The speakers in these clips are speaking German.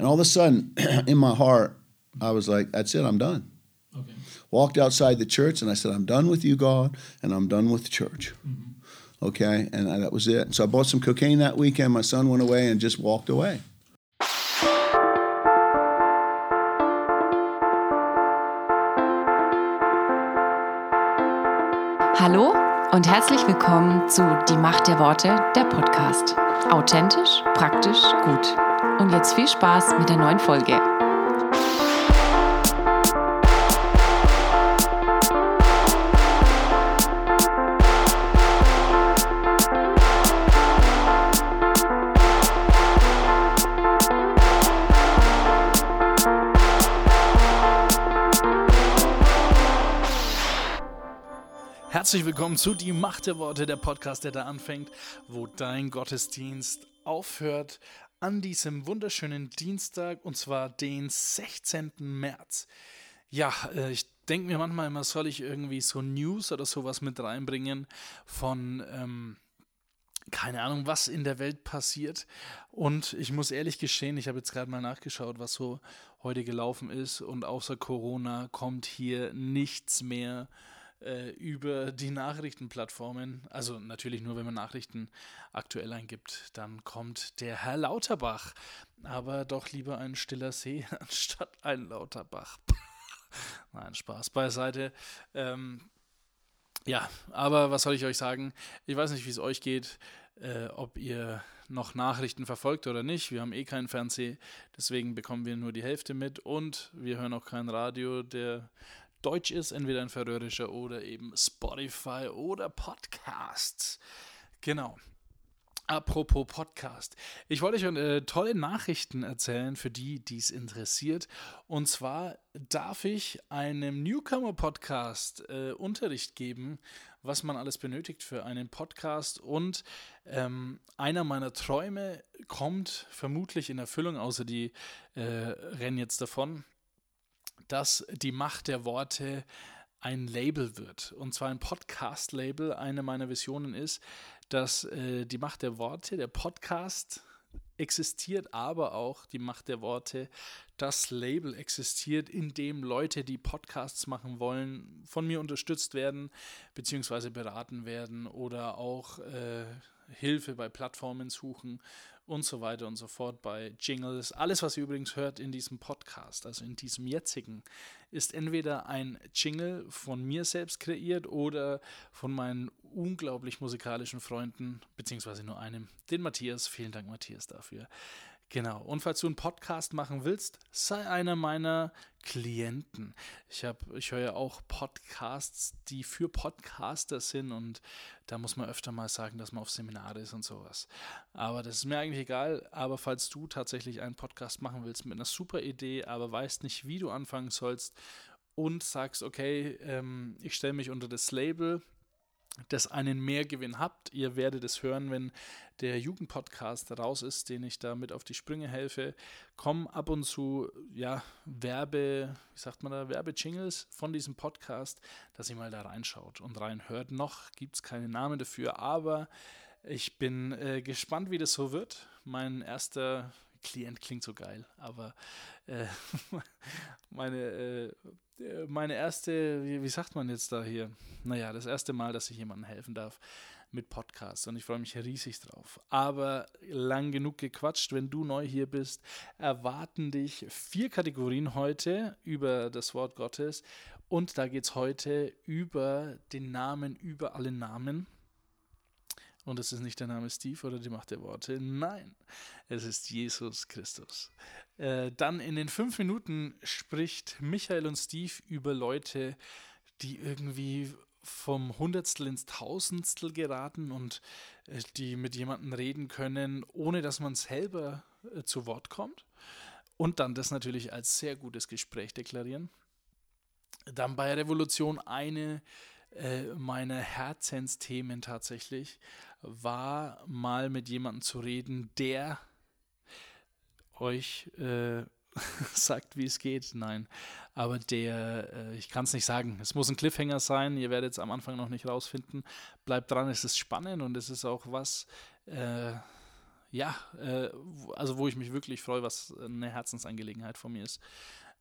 And all of a sudden, in my heart, I was like, that's it, I'm done. Okay. Walked outside the church and I said, I'm done with you, God, and I'm done with the church. Mm-hmm. Okay, and that was it. So I bought some cocaine that weekend. My son went away and just walked away. Hallo und herzlich willkommen zu Die Macht der Worte, der Podcast. Authentisch, praktisch, gut. Und jetzt viel Spaß mit der neuen Folge. Herzlich willkommen zu Die Macht der Worte, der Podcast, der da anfängt, wo dein Gottesdienst aufhört an diesem wunderschönen Dienstag und zwar den 16. März. Ja, äh, ich denke mir manchmal immer, soll ich irgendwie so News oder sowas mit reinbringen von, ähm, keine Ahnung, was in der Welt passiert. Und ich muss ehrlich gestehen, ich habe jetzt gerade mal nachgeschaut, was so heute gelaufen ist und außer Corona kommt hier nichts mehr äh, über die Nachrichtenplattformen. Also natürlich nur, wenn man Nachrichten aktuell eingibt, dann kommt der Herr Lauterbach. Aber doch lieber ein stiller See anstatt ein Lauterbach. Nein, Spaß beiseite. Ähm, ja, aber was soll ich euch sagen? Ich weiß nicht, wie es euch geht, äh, ob ihr noch Nachrichten verfolgt oder nicht. Wir haben eh keinen Fernseh, deswegen bekommen wir nur die Hälfte mit und wir hören auch kein Radio. Der Deutsch ist, entweder ein Färöischer oder eben Spotify oder Podcasts. Genau. Apropos Podcast. Ich wollte euch äh, tolle Nachrichten erzählen für die, die es interessiert. Und zwar darf ich einem Newcomer-Podcast äh, Unterricht geben, was man alles benötigt für einen Podcast. Und ähm, einer meiner Träume kommt vermutlich in Erfüllung, außer die äh, rennen jetzt davon dass die Macht der Worte ein Label wird. Und zwar ein Podcast-Label. Eine meiner Visionen ist, dass äh, die Macht der Worte, der Podcast existiert, aber auch die Macht der Worte, das Label existiert, in dem Leute, die Podcasts machen wollen, von mir unterstützt werden, beziehungsweise beraten werden oder auch äh, Hilfe bei Plattformen suchen und so weiter und so fort bei Jingles. Alles, was ihr übrigens hört in diesem Podcast, also in diesem jetzigen, ist entweder ein Jingle von mir selbst kreiert oder von meinen unglaublich musikalischen Freunden, beziehungsweise nur einem, den Matthias. Vielen Dank, Matthias, dafür. Genau. Und falls du einen Podcast machen willst, sei einer meiner Klienten. Ich habe, ich höre ja auch Podcasts, die für Podcaster sind und da muss man öfter mal sagen, dass man auf Seminare ist und sowas. Aber das ist mir eigentlich egal. Aber falls du tatsächlich einen Podcast machen willst mit einer super Idee, aber weißt nicht, wie du anfangen sollst und sagst, okay, ähm, ich stelle mich unter das Label das einen Mehrgewinn habt. Ihr werdet es hören, wenn der Jugendpodcast raus ist, den ich da mit auf die Sprünge helfe. Kommen ab und zu, ja, Werbe, wie sagt man da, Werbejingles von diesem Podcast, dass ihr mal da reinschaut und reinhört. Noch gibt es keine Namen dafür, aber ich bin äh, gespannt, wie das so wird. Mein erster Klient klingt so geil, aber äh, meine, äh, meine erste, wie, wie, sagt man jetzt da hier? Naja, das erste Mal, dass ich jemandem helfen darf mit Podcasts und ich freue mich riesig drauf. Aber lang genug gequatscht, wenn du neu hier bist, erwarten dich vier Kategorien heute über das Wort Gottes und da geht es heute über den Namen über alle Namen. Und es ist nicht der Name Steve oder die Macht der Worte. Nein, es ist Jesus Christus. Äh, dann in den fünf Minuten spricht Michael und Steve über Leute, die irgendwie vom Hundertstel ins Tausendstel geraten und äh, die mit jemandem reden können, ohne dass man selber äh, zu Wort kommt. Und dann das natürlich als sehr gutes Gespräch deklarieren. Dann bei Revolution eine äh, meiner Herzensthemen tatsächlich war, mal mit jemandem zu reden, der euch äh, sagt, wie es geht. Nein, aber der, äh, ich kann es nicht sagen. Es muss ein Cliffhanger sein. Ihr werdet es am Anfang noch nicht rausfinden. Bleibt dran, es ist spannend und es ist auch was, äh, ja, äh, also wo ich mich wirklich freue, was eine Herzensangelegenheit von mir ist.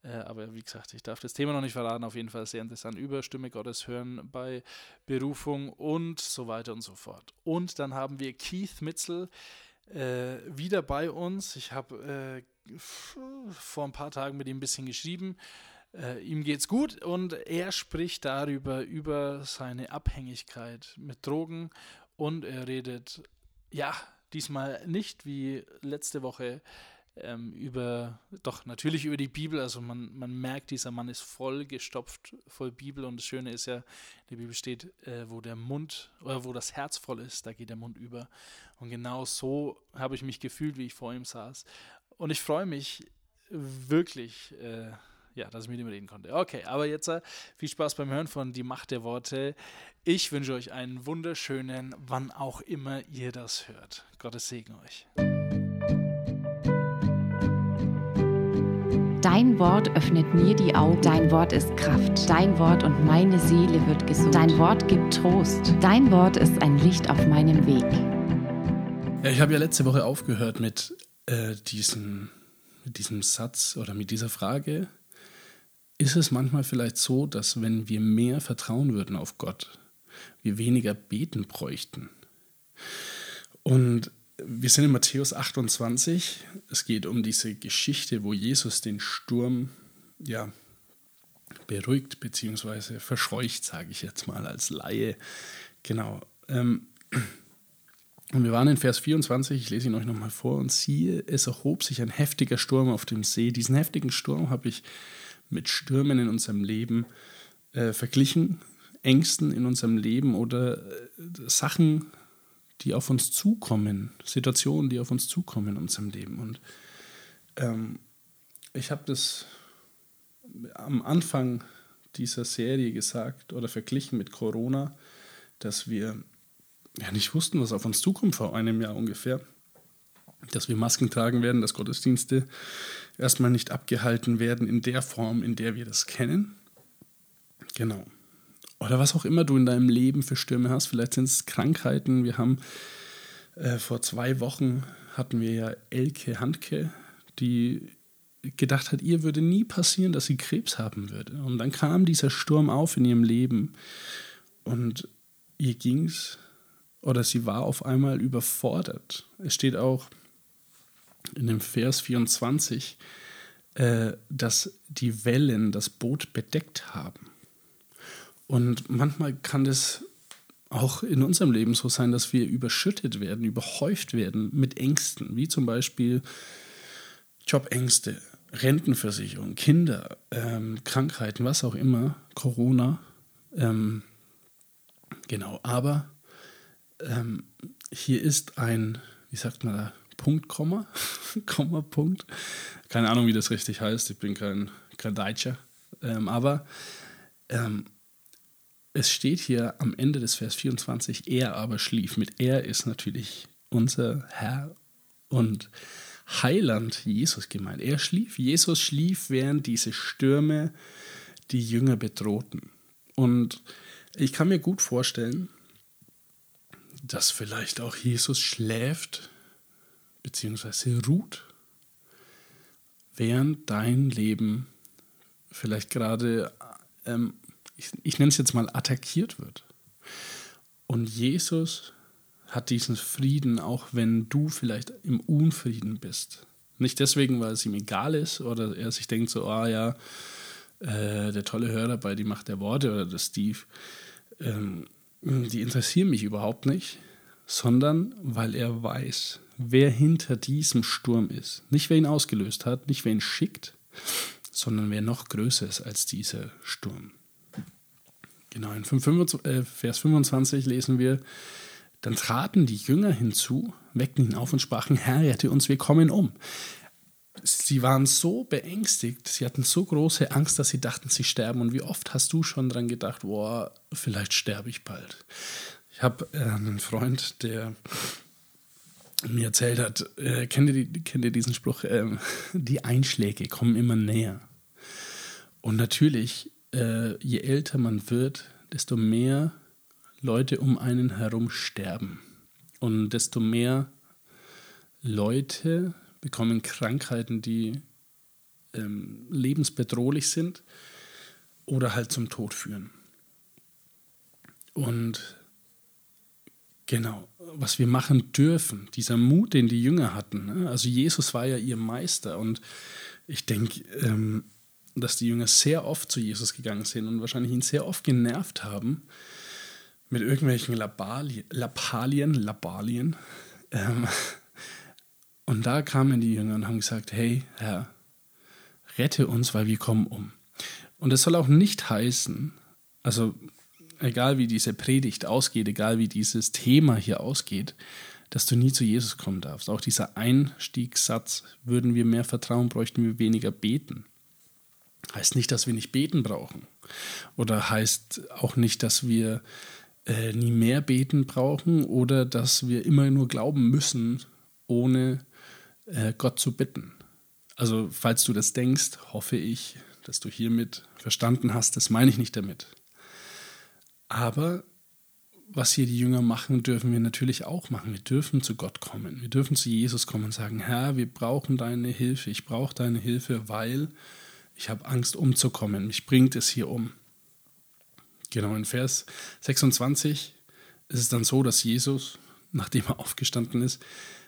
Äh, aber wie gesagt, ich darf das Thema noch nicht verraten. Auf jeden Fall sehr interessant. Über Stimme Gottes hören bei Berufung und so weiter und so fort. Und dann haben wir Keith Mitzel äh, wieder bei uns. Ich habe äh, vor ein paar Tagen mit ihm ein bisschen geschrieben. Äh, ihm geht's gut und er spricht darüber, über seine Abhängigkeit mit Drogen und er redet, ja, diesmal nicht wie letzte Woche ähm, über, doch natürlich über die Bibel. Also man, man merkt, dieser Mann ist voll gestopft, voll Bibel. Und das Schöne ist ja, in der Bibel steht, äh, wo der Mund oder wo das Herz voll ist, da geht der Mund über. Und genau so habe ich mich gefühlt, wie ich vor ihm saß. Und ich freue mich wirklich. Äh, ja, dass ich mit ihm reden konnte. Okay, aber jetzt äh, viel Spaß beim Hören von Die Macht der Worte. Ich wünsche euch einen wunderschönen, wann auch immer ihr das hört. Gottes Segen euch. Dein Wort öffnet mir die Augen. Dein Wort ist Kraft. Dein Wort und meine Seele wird gesund. Dein Wort gibt Trost. Dein Wort ist ein Licht auf meinem Weg. Ja, ich habe ja letzte Woche aufgehört mit, äh, diesem, mit diesem Satz oder mit dieser Frage. Ist es manchmal vielleicht so, dass wenn wir mehr vertrauen würden auf Gott, wir weniger beten bräuchten? Und wir sind in Matthäus 28. Es geht um diese Geschichte, wo Jesus den Sturm ja, beruhigt bzw. verscheucht, sage ich jetzt mal als Laie. Genau. Ähm, und wir waren in Vers 24, ich lese ihn euch nochmal vor. Und siehe, es erhob sich ein heftiger Sturm auf dem See. Diesen heftigen Sturm habe ich mit Stürmen in unserem Leben äh, verglichen, Ängsten in unserem Leben oder äh, Sachen, die auf uns zukommen, Situationen, die auf uns zukommen in unserem Leben. Und ähm, ich habe das am Anfang dieser Serie gesagt oder verglichen mit Corona, dass wir ja nicht wussten, was auf uns zukommt vor einem Jahr ungefähr. Dass wir Masken tragen werden, dass Gottesdienste erstmal nicht abgehalten werden in der Form, in der wir das kennen. Genau oder was auch immer du in deinem Leben für Stürme hast. Vielleicht sind es Krankheiten. Wir haben äh, vor zwei Wochen hatten wir ja Elke Handke, die gedacht hat, ihr würde nie passieren, dass sie Krebs haben würde. Und dann kam dieser Sturm auf in ihrem Leben und ihr ging's oder sie war auf einmal überfordert. Es steht auch in dem Vers 24, äh, dass die Wellen das Boot bedeckt haben. Und manchmal kann das auch in unserem Leben so sein, dass wir überschüttet werden, überhäuft werden mit Ängsten, wie zum Beispiel Jobängste, Rentenversicherung, Kinder, ähm, Krankheiten, was auch immer, Corona. Ähm, genau, aber ähm, hier ist ein, wie sagt man da, Punkt, Komma, Komma, Punkt. Keine Ahnung, wie das richtig heißt, ich bin kein, kein Deutscher. Ähm, aber ähm, es steht hier am Ende des Vers 24, er aber schlief. Mit er ist natürlich unser Herr und Heiland Jesus gemeint. Er schlief, Jesus schlief, während diese Stürme die Jünger bedrohten. Und ich kann mir gut vorstellen, dass vielleicht auch Jesus schläft bzw. ruht, während dein Leben vielleicht gerade ähm, ich, ich nenne es jetzt mal, attackiert wird. Und Jesus hat diesen Frieden, auch wenn du vielleicht im Unfrieden bist. Nicht deswegen, weil es ihm egal ist oder er sich denkt so, ah ja, äh, der tolle Hörer bei die Macht der Worte oder der Steve, ähm, die interessieren mich überhaupt nicht, sondern weil er weiß, wer hinter diesem Sturm ist. Nicht wer ihn ausgelöst hat, nicht wer ihn schickt, sondern wer noch größer ist als dieser Sturm. In äh, Vers 25 lesen wir, dann traten die Jünger hinzu, weckten ihn auf und sprachen, Herr, rette uns, wir kommen um. Sie waren so beängstigt, sie hatten so große Angst, dass sie dachten, sie sterben. Und wie oft hast du schon dran gedacht, boah, vielleicht sterbe ich bald. Ich habe äh, einen Freund, der mir erzählt hat, äh, kennt, ihr, kennt ihr diesen Spruch, äh, die Einschläge kommen immer näher. Und natürlich äh, je älter man wird, desto mehr Leute um einen herum sterben. Und desto mehr Leute bekommen Krankheiten, die ähm, lebensbedrohlich sind oder halt zum Tod führen. Und genau, was wir machen dürfen, dieser Mut, den die Jünger hatten. Ne? Also Jesus war ja ihr Meister und ich denke, ähm, dass die Jünger sehr oft zu Jesus gegangen sind und wahrscheinlich ihn sehr oft genervt haben mit irgendwelchen Labalien, Lappalien, Labalien. Ähm, und da kamen die Jünger und haben gesagt, hey Herr, rette uns, weil wir kommen um. Und das soll auch nicht heißen, also egal wie diese Predigt ausgeht, egal wie dieses Thema hier ausgeht, dass du nie zu Jesus kommen darfst. Auch dieser Einstiegssatz, würden wir mehr vertrauen, bräuchten wir weniger beten. Heißt nicht, dass wir nicht beten brauchen. Oder heißt auch nicht, dass wir äh, nie mehr beten brauchen oder dass wir immer nur glauben müssen, ohne äh, Gott zu bitten. Also falls du das denkst, hoffe ich, dass du hiermit verstanden hast, das meine ich nicht damit. Aber was hier die Jünger machen, dürfen wir natürlich auch machen. Wir dürfen zu Gott kommen. Wir dürfen zu Jesus kommen und sagen, Herr, wir brauchen deine Hilfe. Ich brauche deine Hilfe, weil ich habe Angst umzukommen. Mich bringt es hier um. Genau, in Vers 26 ist es dann so, dass Jesus, nachdem er aufgestanden ist,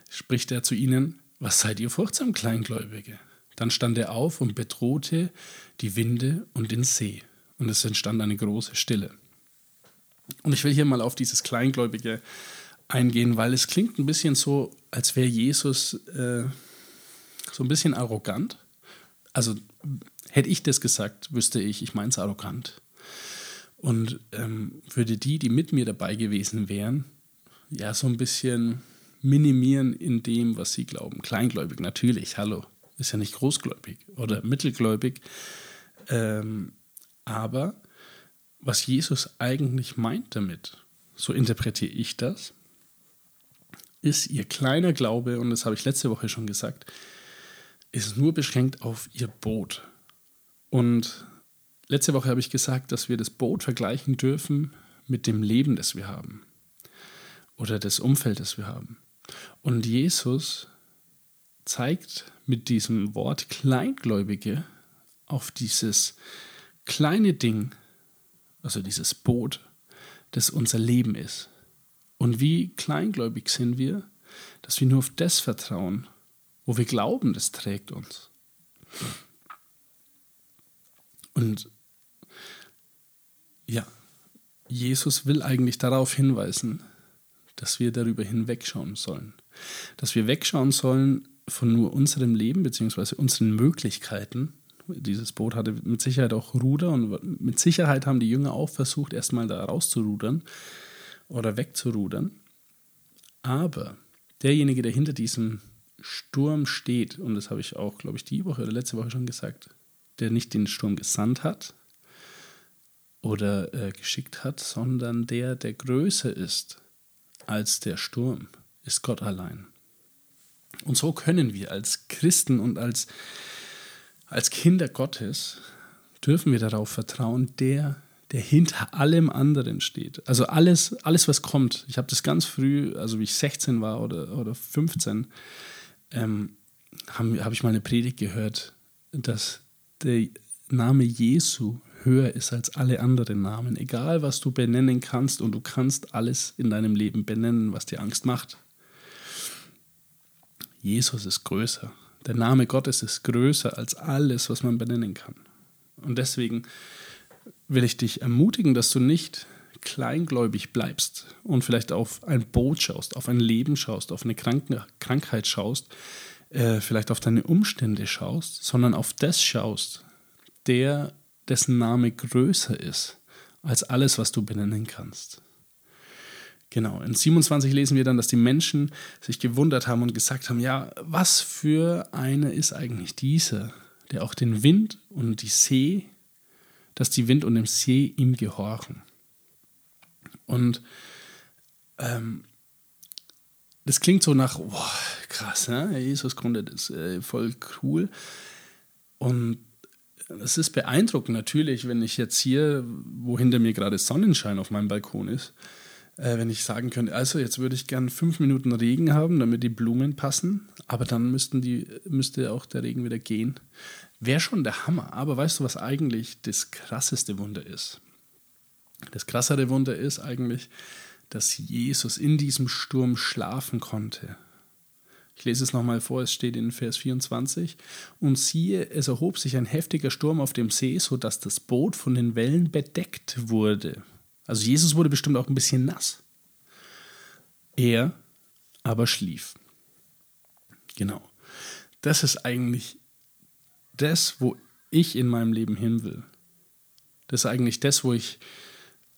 spricht er zu ihnen, was seid ihr furchtsam, Kleingläubige? Dann stand er auf und bedrohte die Winde und den See. Und es entstand eine große Stille. Und ich will hier mal auf dieses Kleingläubige eingehen, weil es klingt ein bisschen so, als wäre Jesus äh, so ein bisschen arrogant. Also hätte ich das gesagt, wüsste ich, ich meine es arrogant. Und ähm, würde die, die mit mir dabei gewesen wären, ja, so ein bisschen minimieren in dem, was sie glauben. Kleingläubig, natürlich, hallo, ist ja nicht großgläubig oder mittelgläubig. Ähm, aber was Jesus eigentlich meint damit, so interpretiere ich das, ist ihr kleiner Glaube, und das habe ich letzte Woche schon gesagt, ist nur beschränkt auf ihr Boot. Und letzte Woche habe ich gesagt, dass wir das Boot vergleichen dürfen mit dem Leben, das wir haben. Oder das Umfeld, das wir haben. Und Jesus zeigt mit diesem Wort Kleingläubige auf dieses kleine Ding, also dieses Boot, das unser Leben ist. Und wie kleingläubig sind wir, dass wir nur auf das vertrauen, wo wir glauben, das trägt uns. Und ja, Jesus will eigentlich darauf hinweisen, dass wir darüber hinwegschauen sollen. Dass wir wegschauen sollen von nur unserem Leben bzw. unseren Möglichkeiten dieses Boot hatte mit Sicherheit auch Ruder und mit Sicherheit haben die Jünger auch versucht, erstmal da rauszurudern oder wegzurudern. Aber derjenige, der hinter diesem Sturm steht, und das habe ich auch, glaube ich, die Woche oder letzte Woche schon gesagt, der nicht den Sturm gesandt hat oder äh, geschickt hat, sondern der, der größer ist als der Sturm, ist Gott allein. Und so können wir als Christen und als als Kinder Gottes dürfen wir darauf vertrauen, der, der hinter allem anderen steht. Also alles, alles was kommt. Ich habe das ganz früh, also wie ich 16 war oder, oder 15, ähm, habe hab ich mal eine Predigt gehört, dass der Name Jesu höher ist als alle anderen Namen. Egal, was du benennen kannst und du kannst alles in deinem Leben benennen, was dir Angst macht. Jesus ist größer. Der Name Gottes ist größer als alles, was man benennen kann. Und deswegen will ich dich ermutigen, dass du nicht kleingläubig bleibst und vielleicht auf ein Boot schaust, auf ein Leben schaust, auf eine Krank Krankheit schaust, äh, vielleicht auf deine Umstände schaust, sondern auf das schaust, der, dessen Name größer ist als alles, was du benennen kannst. Genau, in 27 lesen wir dann, dass die Menschen sich gewundert haben und gesagt haben, ja, was für eine ist eigentlich dieser, der auch den Wind und die See, dass die Wind und dem See ihm gehorchen. Und ähm, das klingt so nach, boah, krass, ne? Jesus konnte das äh, voll cool. Und es ist beeindruckend natürlich, wenn ich jetzt hier, wo hinter mir gerade Sonnenschein auf meinem Balkon ist, äh, wenn ich sagen könnte, also jetzt würde ich gern fünf Minuten Regen haben, damit die Blumen passen, aber dann müssten die, müsste auch der Regen wieder gehen. Wäre schon der Hammer. Aber weißt du, was eigentlich das krasseste Wunder ist? Das krassere Wunder ist eigentlich, dass Jesus in diesem Sturm schlafen konnte. Ich lese es nochmal vor, es steht in Vers 24. Und siehe, es erhob sich ein heftiger Sturm auf dem See, sodass das Boot von den Wellen bedeckt wurde. Also Jesus wurde bestimmt auch ein bisschen nass. Er aber schlief. Genau. Das ist eigentlich das, wo ich in meinem Leben hin will. Das ist eigentlich das, wo ich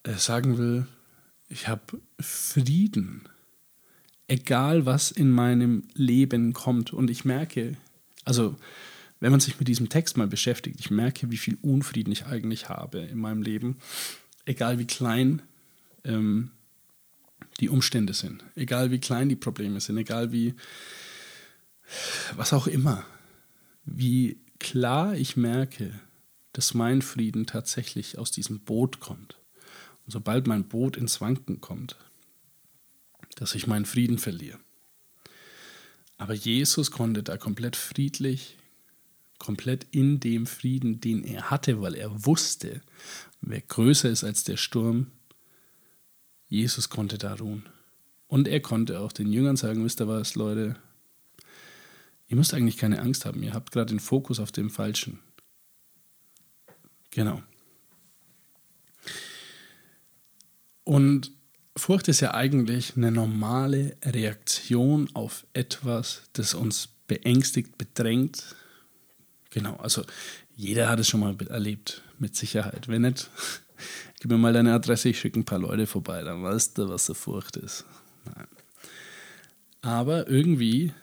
sagen will, ich habe Frieden, egal was in meinem Leben kommt. Und ich merke, also wenn man sich mit diesem Text mal beschäftigt, ich merke, wie viel Unfrieden ich eigentlich habe in meinem Leben, egal wie klein ähm, die Umstände sind, egal wie klein die Probleme sind, egal wie was auch immer, wie klar ich merke, dass mein Frieden tatsächlich aus diesem Boot kommt. Sobald mein Boot ins Wanken kommt, dass ich meinen Frieden verliere. Aber Jesus konnte da komplett friedlich, komplett in dem Frieden, den er hatte, weil er wusste, wer größer ist als der Sturm, Jesus konnte da ruhen. Und er konnte auch den Jüngern sagen, wisst ihr was, Leute, ihr müsst eigentlich keine Angst haben, ihr habt gerade den Fokus auf dem Falschen. Genau. Und Furcht ist ja eigentlich eine normale Reaktion auf etwas, das uns beängstigt, bedrängt. Genau, also jeder hat es schon mal erlebt, mit Sicherheit. Wenn nicht, gib mir mal deine Adresse, ich schicke ein paar Leute vorbei, dann weißt du, was so Furcht ist. Nein. Aber irgendwie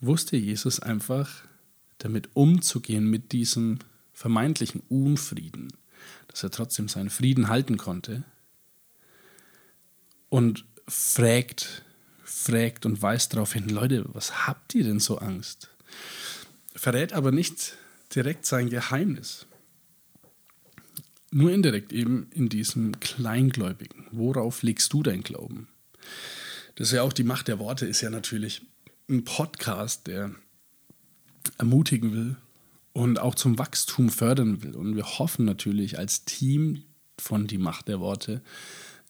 wusste Jesus einfach, damit umzugehen, mit diesem vermeintlichen Unfrieden, dass er trotzdem seinen Frieden halten konnte und fragt, fragt und weist darauf hin, Leute, was habt ihr denn so Angst? Verrät aber nicht direkt sein Geheimnis. Nur indirekt eben in diesem Kleingläubigen. Worauf legst du dein Glauben? Das ist ja auch die Macht der Worte, ist ja natürlich ein Podcast, der ermutigen will und auch zum Wachstum fördern will. Und wir hoffen natürlich als Team von Die Macht der Worte,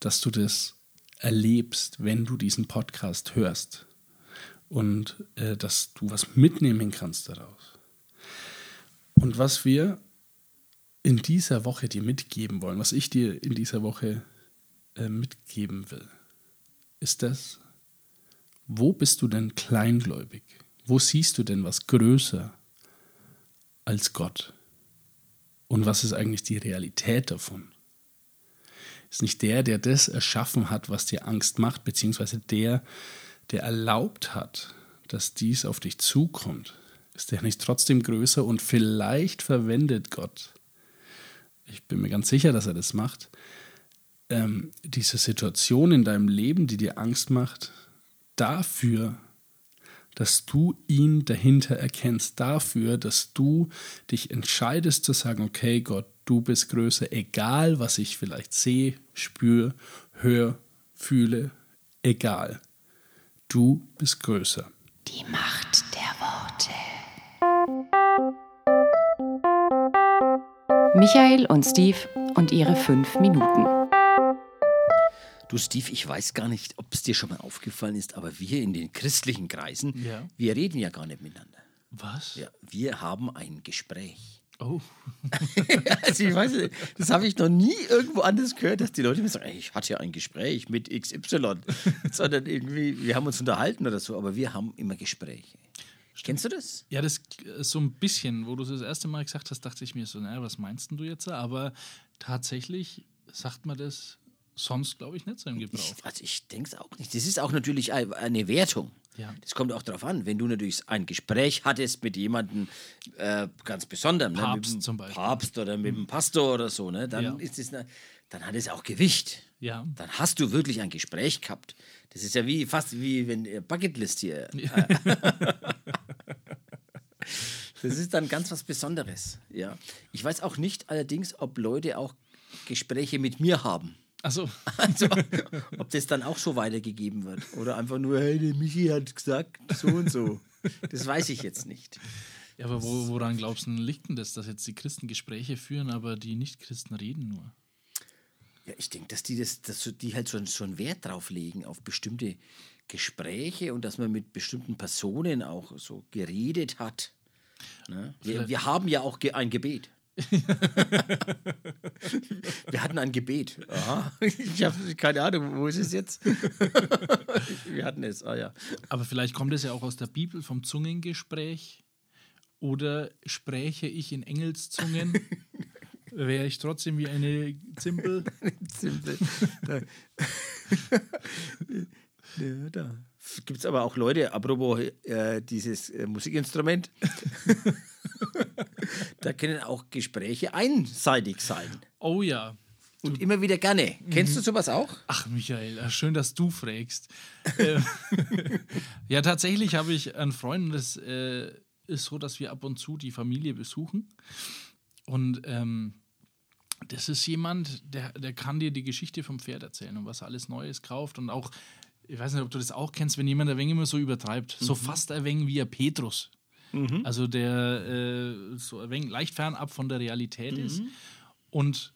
dass du das erlebst, wenn du diesen Podcast hörst und äh, dass du was mitnehmen kannst daraus. Und was wir in dieser Woche dir mitgeben wollen, was ich dir in dieser Woche äh, mitgeben will, ist das, wo bist du denn kleingläubig? Wo siehst du denn was größer als Gott? Und was ist eigentlich die Realität davon? Ist nicht der, der das erschaffen hat, was dir Angst macht, beziehungsweise der, der erlaubt hat, dass dies auf dich zukommt. Ist der nicht trotzdem größer und vielleicht verwendet Gott, ich bin mir ganz sicher, dass er das macht, ähm, diese Situation in deinem Leben, die dir Angst macht, dafür, dass du ihn dahinter erkennst, dafür, dass du dich entscheidest zu sagen, okay Gott, du bist größer, egal was ich vielleicht sehe, spüre, höre, fühle, egal. Du bist größer. Die Macht der Worte. Michael und Steve und ihre fünf Minuten. Du, Steve, ich weiß gar nicht, ob es dir schon mal aufgefallen ist, aber wir in den christlichen Kreisen, ja. wir reden ja gar nicht miteinander. Was? Ja, wir haben ein Gespräch. Oh. also ich weiß nicht, das habe ich noch nie irgendwo anders gehört, dass die Leute mir sagen, ey, ich hatte ja ein Gespräch mit XY, sondern irgendwie, wir haben uns unterhalten oder so, aber wir haben immer Gespräche. Stimmt. Kennst du das? Ja, das ist so ein bisschen, wo du es das erste Mal gesagt hast, dachte ich mir so, naja, was meinst du jetzt? Aber tatsächlich sagt man das sonst, glaube ich, nicht so im Gebrauch. Ich, also ich denke es auch nicht. Das ist auch natürlich eine Wertung. Ja. Das kommt auch darauf an, wenn du natürlich ein Gespräch hattest mit jemandem äh, ganz besonderem, Papst ne, mit zum Beispiel. Papst oder mit dem Pastor oder so, ne, dann, ja. ist es eine, dann hat es auch Gewicht. Ja. Dann hast du wirklich ein Gespräch gehabt. Das ist ja wie fast wie wenn äh, Bucketlist hier. Ja. das ist dann ganz was Besonderes. Ja. Ich weiß auch nicht allerdings, ob Leute auch Gespräche mit mir haben. Also. also, ob das dann auch so weitergegeben wird oder einfach nur, hey, der Michi hat gesagt, so und so. Das weiß ich jetzt nicht. Ja, aber wo, woran glaubst du, liegt denn das, dass jetzt die Christen Gespräche führen, aber die Nicht-Christen reden nur? Ja, ich denke, dass die, das, dass die halt so, so einen Wert drauf legen, auf bestimmte Gespräche und dass man mit bestimmten Personen auch so geredet hat. Ne? Wir, wir, haben ja auch ein Gebet. wir hatten ein Gebet. Aha. Ich habe keine Ahnung, wo ist es jetzt? wir hatten es, ah ja. Aber vielleicht kommt es ja auch aus der Bibel vom Zungengespräch. Oder spräche ich in Engelszungen? wäre ich trotzdem wie eine Zimpel. Zimpel. Da. ja, da. Gibt es aber auch Leute, apropos äh, dieses äh, Musikinstrument, da können auch Gespräche einseitig sein. Oh ja. Und du, immer wieder gerne. Mhm. Kennst du sowas auch? Ach, Michael, äh, schön, dass du fragst. Äh, ja, tatsächlich habe ich einen Freund, das äh, ist so, dass wir ab und zu die Familie besuchen. Und ähm, das ist jemand, der, der kann dir die Geschichte vom Pferd erzählen und was er alles Neues kauft und auch, ich weiß nicht, ob du das auch kennst, wenn jemand ein wenig immer so übertreibt, mhm. so fast ein wenig wie ein Petrus. Mhm. Also der äh, so ein wenig leicht fernab von der Realität mhm. ist. Und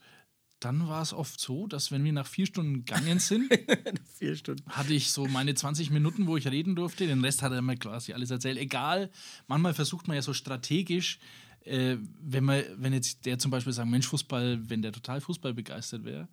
dann war es oft so, dass wenn wir nach vier Stunden gegangen sind, vier Stunden. hatte ich so meine 20 Minuten, wo ich reden durfte. Den Rest hat er mir quasi alles erzählt. Egal, manchmal versucht man ja so strategisch äh, wenn man, wenn jetzt der zum Beispiel sagt, Mensch, Fußball, wenn der total Fußball begeistert wäre,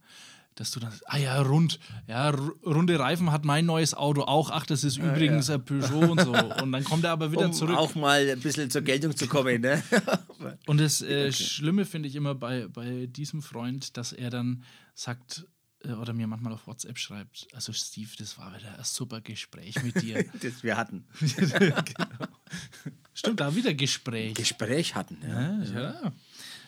dass du dann, ah ja, rund, ja, runde Reifen hat mein neues Auto auch, ach, das ist übrigens ja. ein Peugeot und so. Und dann kommt er aber wieder um zurück. auch mal ein bisschen zur Geltung zu kommen, ne? und das äh, okay. Schlimme finde ich immer bei, bei diesem Freund, dass er dann sagt, äh, oder mir manchmal auf WhatsApp schreibt, also Steve, das war wieder ein super Gespräch mit dir. das wir hatten. genau. Stimmt, da wieder Gespräch. Gespräch hatten, ja. ja. ja.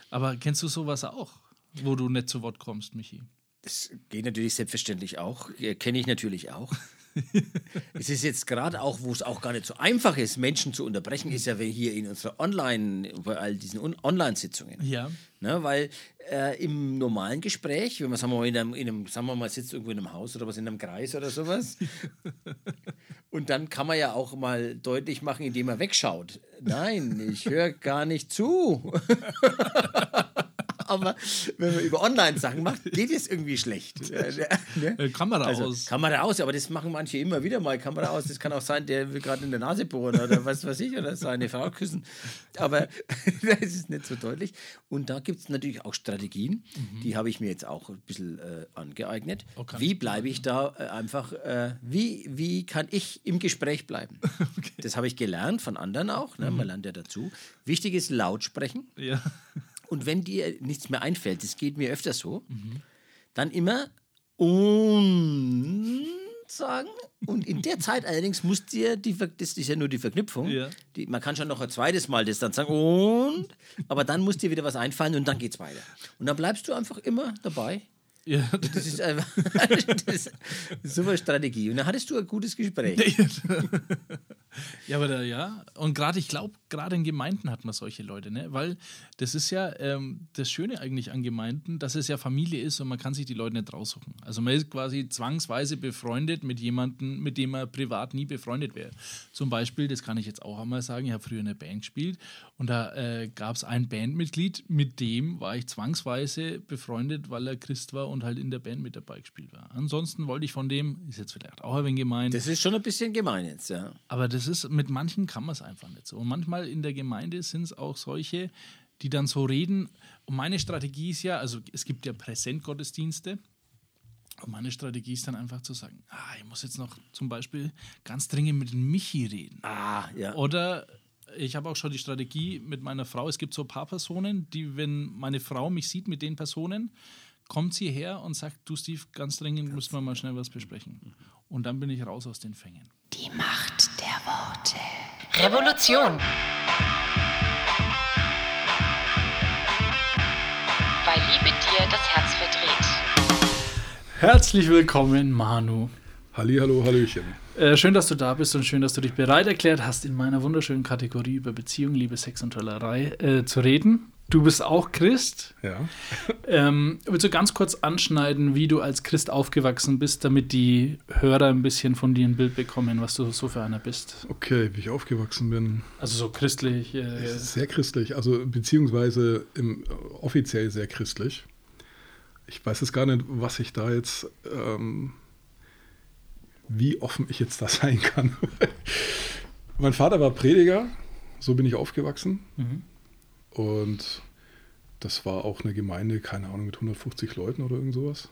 Aber kennst du sowas auch, wo du nicht zu Wort kommst, Michi? Das geht natürlich selbstverständlich auch, kenne ich natürlich auch. es ist jetzt gerade auch, wo es auch gar nicht so einfach ist, Menschen zu unterbrechen, ist ja hier in unserer Online, bei all diesen Online-Sitzungen. Ja. Ne, weil äh, im normalen Gespräch, wenn man, sagen wir mal, in einem, in einem, sagen wir mal, sitzt irgendwo in einem Haus oder was, in einem Kreis oder sowas, und dann kann man ja auch mal deutlich machen, indem man wegschaut. Nein, ich höre gar nicht zu. aber wenn man über Online-Sachen macht, geht es irgendwie schlecht. ne? Äh, Kamera also, aus. Kamera aus, aber das machen manche immer wieder mal. Kamera aus, das kann auch sein, der will gerade in der Nase bohren oder was weiß ich, oder seine Frau küssen. Aber das ist nicht so deutlich. Und da gibt es natürlich auch Strategien, mhm. die habe ich mir jetzt auch ein bisschen äh, angeeignet. Okay. Wie bleibe ich da äh, einfach, äh, wie, wie kann ich im Gespräch bleiben? Okay. Das habe ich gelernt von anderen auch, ne? man mhm. lernt ja dazu. Wichtig ist laut sprechen. Ja. Und wenn dir nichts mehr einfällt, das geht mir öfter so, mhm. dann immer und sagen. Und in der Zeit allerdings muss dir, die, das ist ja nur die Verknüpfung, ja. die, man kann schon noch ein zweites Mal das dann sagen und, aber dann muss dir wieder was einfallen und dann geht's weiter. Und dann bleibst du einfach immer dabei ja, das ist einfach das ist eine super Strategie. Und dann hattest du ein gutes Gespräch. ja, aber da, ja. Und gerade, ich glaube, gerade in Gemeinden hat man solche Leute, ne? Weil das ist ja ähm, das Schöne eigentlich an Gemeinden, dass es ja Familie ist und man kann sich die Leute nicht raussuchen. Also man ist quasi zwangsweise befreundet mit jemandem, mit dem man privat nie befreundet wäre. Zum Beispiel, das kann ich jetzt auch einmal sagen, ich habe früher eine Band gespielt und da äh, gab es ein Bandmitglied, mit dem war ich zwangsweise befreundet, weil er Christ war und halt in der Band mit dabei gespielt war. Ansonsten wollte ich von dem, ist jetzt vielleicht auch ein wenig gemein. Das ist schon ein bisschen gemein jetzt, ja. Aber das ist, mit manchen kann man es einfach nicht so. Und manchmal in der Gemeinde sind es auch solche, die dann so reden. Und meine Strategie ist ja, also es gibt ja Präsentgottesdienste. Und meine Strategie ist dann einfach zu sagen, ah, ich muss jetzt noch zum Beispiel ganz dringend mit dem Michi reden. Ah, ja. Oder ich habe auch schon die Strategie mit meiner Frau. Es gibt so ein paar Personen, die, wenn meine Frau mich sieht mit den Personen, kommt sie her und sagt, du Steve, ganz dringend müssen wir mal schnell was besprechen. Und dann bin ich raus aus den Fängen. Die Macht der Worte. Revolution. Weil Liebe dir das Herz verdreht. Herzlich willkommen, Manu. Halli, hallo, Hallöchen. Äh, schön, dass du da bist und schön, dass du dich bereit erklärt hast, in meiner wunderschönen Kategorie über Beziehung, Liebe, Sex und Tollerei äh, zu reden. Du bist auch Christ. Ja. Ähm, willst du ganz kurz anschneiden, wie du als Christ aufgewachsen bist, damit die Hörer ein bisschen von dir ein Bild bekommen, was du so für einer bist? Okay, wie ich aufgewachsen bin. Also so christlich. Äh, sehr christlich, also beziehungsweise im, offiziell sehr christlich. Ich weiß jetzt gar nicht, was ich da jetzt, ähm, wie offen ich jetzt da sein kann. mein Vater war Prediger, so bin ich aufgewachsen. Mhm. Und das war auch eine Gemeinde, keine Ahnung, mit 150 Leuten oder irgend sowas.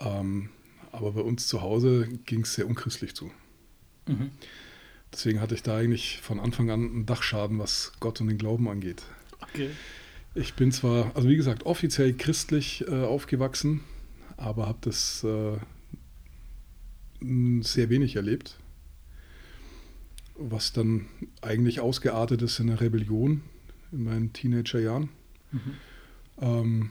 Ähm, aber bei uns zu Hause ging es sehr unchristlich zu. Mhm. Deswegen hatte ich da eigentlich von Anfang an einen Dachschaden, was Gott und den Glauben angeht. Okay. Ich bin zwar, also wie gesagt, offiziell christlich äh, aufgewachsen, aber habe das äh, sehr wenig erlebt, was dann eigentlich ausgeartet ist in einer Rebellion in meinen Teenagerjahren, mhm. ähm,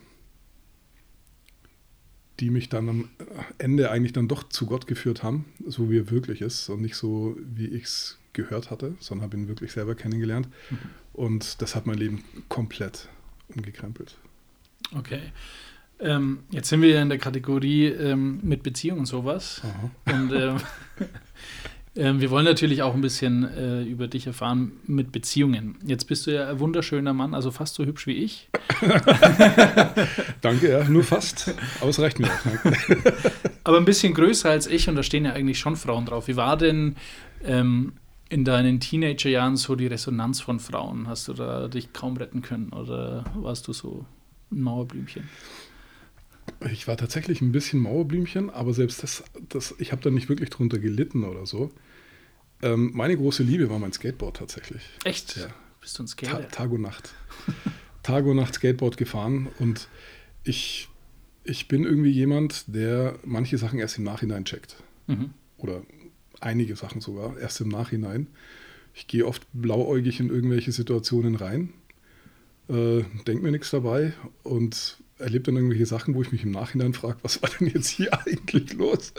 die mich dann am Ende eigentlich dann doch zu Gott geführt haben, so wie er wirklich ist und nicht so, wie ich es gehört hatte, sondern habe ihn wirklich selber kennengelernt. Mhm. Und das hat mein Leben komplett umgekrempelt. Okay. Ähm, jetzt sind wir ja in der Kategorie ähm, mit Beziehung und sowas. Aha. Und ähm, Ähm, wir wollen natürlich auch ein bisschen äh, über dich erfahren mit Beziehungen. Jetzt bist du ja ein wunderschöner Mann, also fast so hübsch wie ich. Danke, ja, nur fast. Aber es reicht mir auch. Aber ein bisschen größer als ich und da stehen ja eigentlich schon Frauen drauf. Wie war denn ähm, in deinen Teenagerjahren so die Resonanz von Frauen? Hast du da dich kaum retten können oder warst du so ein Mauerblümchen? Ich war tatsächlich ein bisschen Mauerblümchen, aber selbst das, das ich habe da nicht wirklich drunter gelitten oder so. Ähm, meine große Liebe war mein Skateboard tatsächlich. Echt? Ja. Bist du ein Skater? Ta Tag und Nacht. Tag und Nacht Skateboard gefahren und ich, ich bin irgendwie jemand, der manche Sachen erst im Nachhinein checkt. Mhm. Oder einige Sachen sogar erst im Nachhinein. Ich gehe oft blauäugig in irgendwelche Situationen rein, äh, denke mir nichts dabei und erlebe dann irgendwelche Sachen, wo ich mich im Nachhinein frage, was war denn jetzt hier eigentlich los?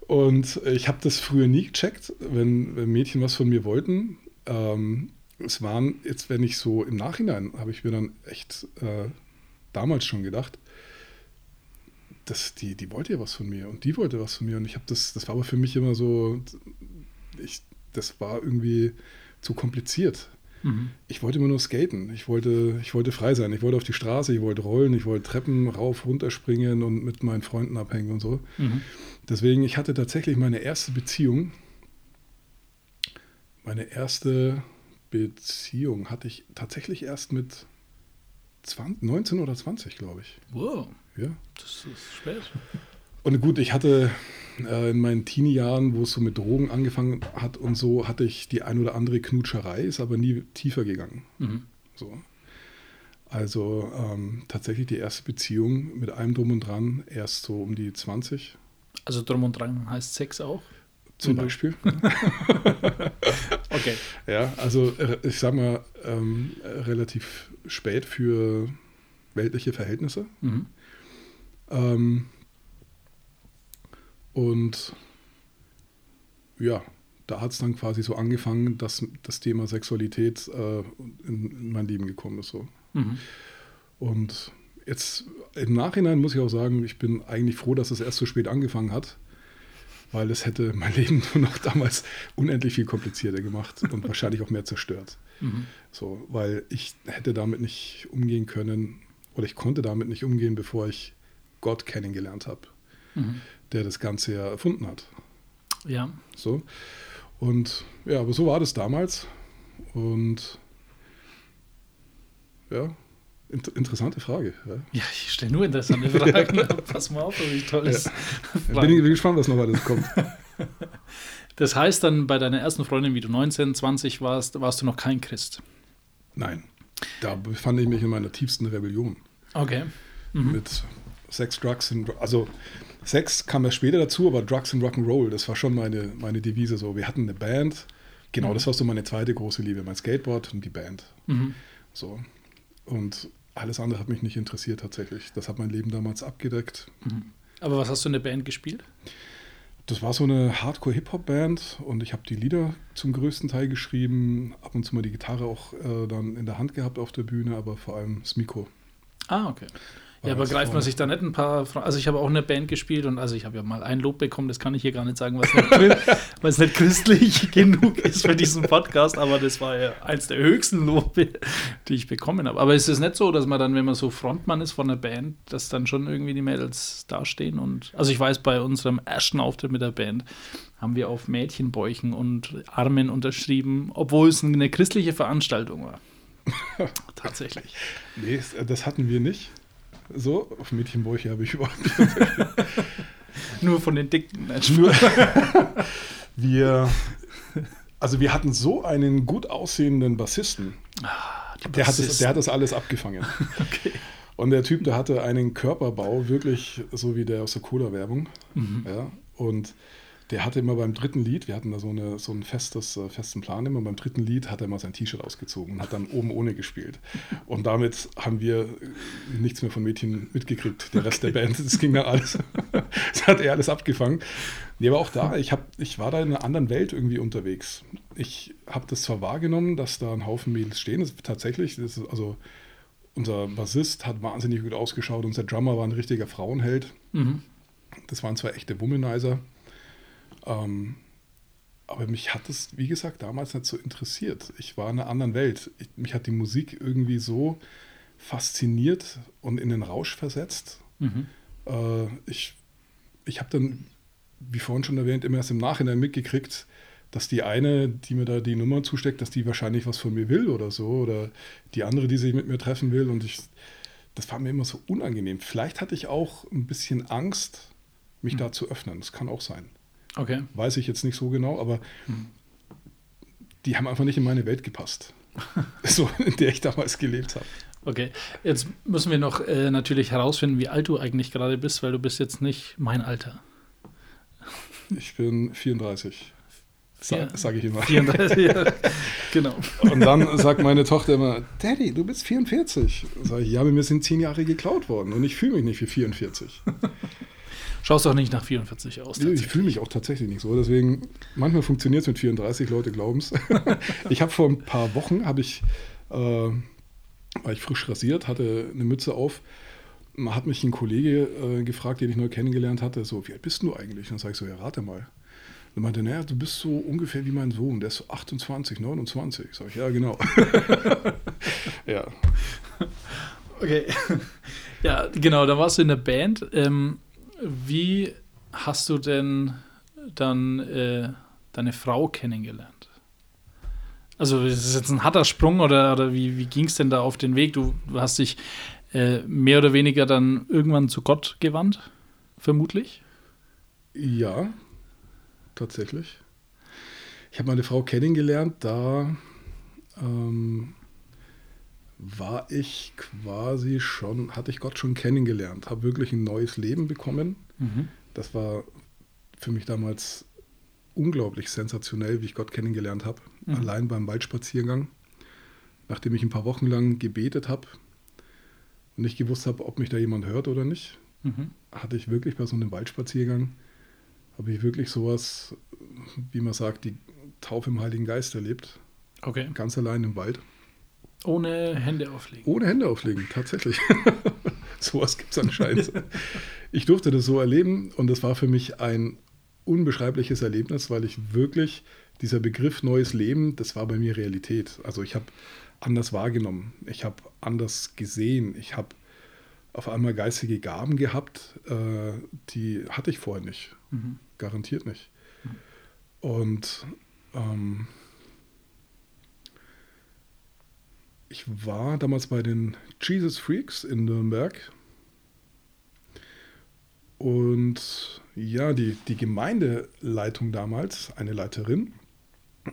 Und ich habe das früher nie gecheckt, wenn, wenn, Mädchen was von mir wollten. Ähm, es waren jetzt, wenn ich so im Nachhinein, habe ich mir dann echt äh, damals schon gedacht, dass die, die wollte ja was von mir und die wollte was von mir. Und ich habe das, das war aber für mich immer so, ich, das war irgendwie zu kompliziert. Mhm. Ich wollte immer nur skaten. Ich wollte, ich wollte frei sein. Ich wollte auf die Straße, ich wollte rollen, ich wollte Treppen rauf, runter springen und mit meinen Freunden abhängen und so. Mhm. Deswegen, ich hatte tatsächlich meine erste Beziehung. Meine erste Beziehung hatte ich tatsächlich erst mit 20, 19 oder 20, glaube ich. Wow. Ja. Das ist spät. Und gut, ich hatte äh, in meinen Teenie-Jahren, wo es so mit Drogen angefangen hat und so, hatte ich die ein oder andere Knutscherei, ist aber nie tiefer gegangen. Mhm. So. Also ähm, tatsächlich die erste Beziehung mit allem drum und dran erst so um die 20. Also drum und dran heißt Sex auch? Zum mhm. Beispiel. okay. Ja, also äh, ich sag mal, ähm, relativ spät für weltliche Verhältnisse. Mhm. Ähm, und ja, da hat es dann quasi so angefangen, dass das Thema Sexualität äh, in, in, mein Leben gekommen ist. So. Mhm. Und jetzt im Nachhinein muss ich auch sagen, ich bin eigentlich froh, dass es erst so spät angefangen hat, weil es hätte mein Leben nur noch damals unendlich viel komplizierter gemacht und wahrscheinlich auch mehr zerstört. Mhm. So, weil ich hätte damit nicht umgehen können oder ich konnte damit nicht umgehen, bevor ich Gott kennengelernt habe. Mhm der das Ganze ja erfunden hat. Ja. So. Und ja, aber so war das damals. Und ja, inter interessante Frage. Ja, ja ich stelle nur interessante Fragen. Pass mal auf, wie toll ist. Ja. Bin, ich, bin gespannt, was noch alles kommt. Das heißt dann bei deiner ersten Freundin, wie du 19, 20 warst, warst du noch kein Christ? Nein. Da befand ich mich in meiner tiefsten Rebellion. Okay. Mhm. Mit Sex, Drugs und also Sex kam ja später dazu, aber Drugs and Rock'n'Roll, das war schon meine, meine Devise so. Wir hatten eine Band, genau, mhm. das war so meine zweite große Liebe, mein Skateboard und die Band. Mhm. So. Und alles andere hat mich nicht interessiert tatsächlich. Das hat mein Leben damals abgedeckt. Mhm. Aber was hast du in der Band gespielt? das war so eine Hardcore-Hip-Hop-Band und ich habe die Lieder zum größten Teil geschrieben, ab und zu mal die Gitarre auch äh, dann in der Hand gehabt auf der Bühne, aber vor allem das Mikro. Ah, okay. Ja, aber greift man sich da nicht ein paar Fra Also ich habe auch eine Band gespielt und also ich habe ja mal ein Lob bekommen, das kann ich hier gar nicht sagen, was nicht, was nicht christlich genug ist für diesen Podcast, aber das war ja eins der höchsten Lobe, die ich bekommen habe. Aber ist es nicht so, dass man dann, wenn man so Frontmann ist von einer Band, dass dann schon irgendwie die Mädels dastehen und also ich weiß, bei unserem ersten Auftritt mit der Band haben wir auf Mädchenbäuchen und Armen unterschrieben, obwohl es eine christliche Veranstaltung war. Tatsächlich. Nee, das hatten wir nicht. So, auf Mädchenbäuche habe ich überhaupt nicht. Nur von den Dicken. Nur, wir, also wir hatten so einen gut aussehenden Bassisten. Ah, der, hat das, der hat das alles abgefangen. okay. Und der Typ, der hatte einen Körperbau, wirklich so wie der aus der Cola-Werbung. Mhm. Ja, und der hatte immer beim dritten Lied, wir hatten da so, eine, so einen festes, äh, festen Plan immer, beim dritten Lied hat er mal sein T-Shirt ausgezogen und hat dann oben ohne gespielt. Und damit haben wir nichts mehr von Mädchen mitgekriegt, der Rest okay. der Band, das ging dann alles, das hat er alles abgefangen. Nee, aber auch da, ich, hab, ich war da in einer anderen Welt irgendwie unterwegs. Ich habe das zwar wahrgenommen, dass da ein Haufen Mädels stehen, das ist tatsächlich, das ist also unser Bassist hat wahnsinnig gut ausgeschaut, unser Drummer war ein richtiger Frauenheld. Mhm. Das waren zwar echte Womanizer, ähm, aber mich hat es, wie gesagt, damals nicht so interessiert. Ich war in einer anderen Welt. Ich, mich hat die Musik irgendwie so fasziniert und in den Rausch versetzt. Mhm. Äh, ich ich habe dann, wie vorhin schon erwähnt, immer erst im Nachhinein mitgekriegt, dass die eine, die mir da die Nummer zusteckt, dass die wahrscheinlich was von mir will oder so. Oder die andere, die sich mit mir treffen will. Und ich, das war mir immer so unangenehm. Vielleicht hatte ich auch ein bisschen Angst, mich mhm. da zu öffnen. Das kann auch sein. Okay. Weiß ich jetzt nicht so genau, aber hm. die haben einfach nicht in meine Welt gepasst. so, in der ich damals gelebt habe. Okay, jetzt müssen wir noch äh, natürlich herausfinden, wie alt du eigentlich gerade bist, weil du bist jetzt nicht mein Alter. Ich bin 34. Sa sage ich immer. 34, ja, genau. Und dann sagt meine Tochter immer, Daddy, du bist 44. Sag ich, ja, mir sind zehn Jahre geklaut worden und ich fühle mich nicht wie 44. Schaust auch nicht nach 44 aus. Ich fühle mich auch tatsächlich nicht so. Deswegen, manchmal funktioniert es mit 34, Leute glauben es. ich habe vor ein paar Wochen, habe ich, äh, war ich frisch rasiert, hatte eine Mütze auf. Man hat mich ein Kollege äh, gefragt, den ich neu kennengelernt hatte, so, wie alt bist du eigentlich? Und dann sage ich so, ja, rate mal. Und meinte, naja, du bist so ungefähr wie mein Sohn, der ist so 28, 29. Sag ich, ja, genau. ja. Okay. Ja, genau, da warst du in der Band. Ähm, wie hast du denn dann äh, deine Frau kennengelernt? Also ist es jetzt ein harter Sprung oder, oder wie, wie ging es denn da auf den Weg? Du, du hast dich äh, mehr oder weniger dann irgendwann zu Gott gewandt, vermutlich? Ja, tatsächlich. Ich habe meine Frau kennengelernt, da ähm, war ich quasi schon, hatte ich Gott schon kennengelernt, habe wirklich ein neues Leben bekommen. Mhm. Das war für mich damals unglaublich sensationell, wie ich Gott kennengelernt habe. Mhm. Allein beim Waldspaziergang, nachdem ich ein paar Wochen lang gebetet habe und nicht gewusst habe, ob mich da jemand hört oder nicht, mhm. hatte ich wirklich bei so einem Waldspaziergang, habe ich wirklich sowas, wie man sagt, die Taufe im Heiligen Geist erlebt. Okay. Ganz allein im Wald. Ohne Hände auflegen. Ohne Hände auflegen, tatsächlich. Sowas gibt es anscheinend. ich durfte das so erleben und das war für mich ein unbeschreibliches Erlebnis, weil ich wirklich dieser Begriff neues Leben, das war bei mir Realität. Also ich habe anders wahrgenommen, ich habe anders gesehen, ich habe auf einmal geistige Gaben gehabt, äh, die hatte ich vorher nicht. Mhm. Garantiert nicht. Mhm. Und ähm, ich war damals bei den Jesus Freaks in Nürnberg. Und ja, die, die Gemeindeleitung damals, eine Leiterin,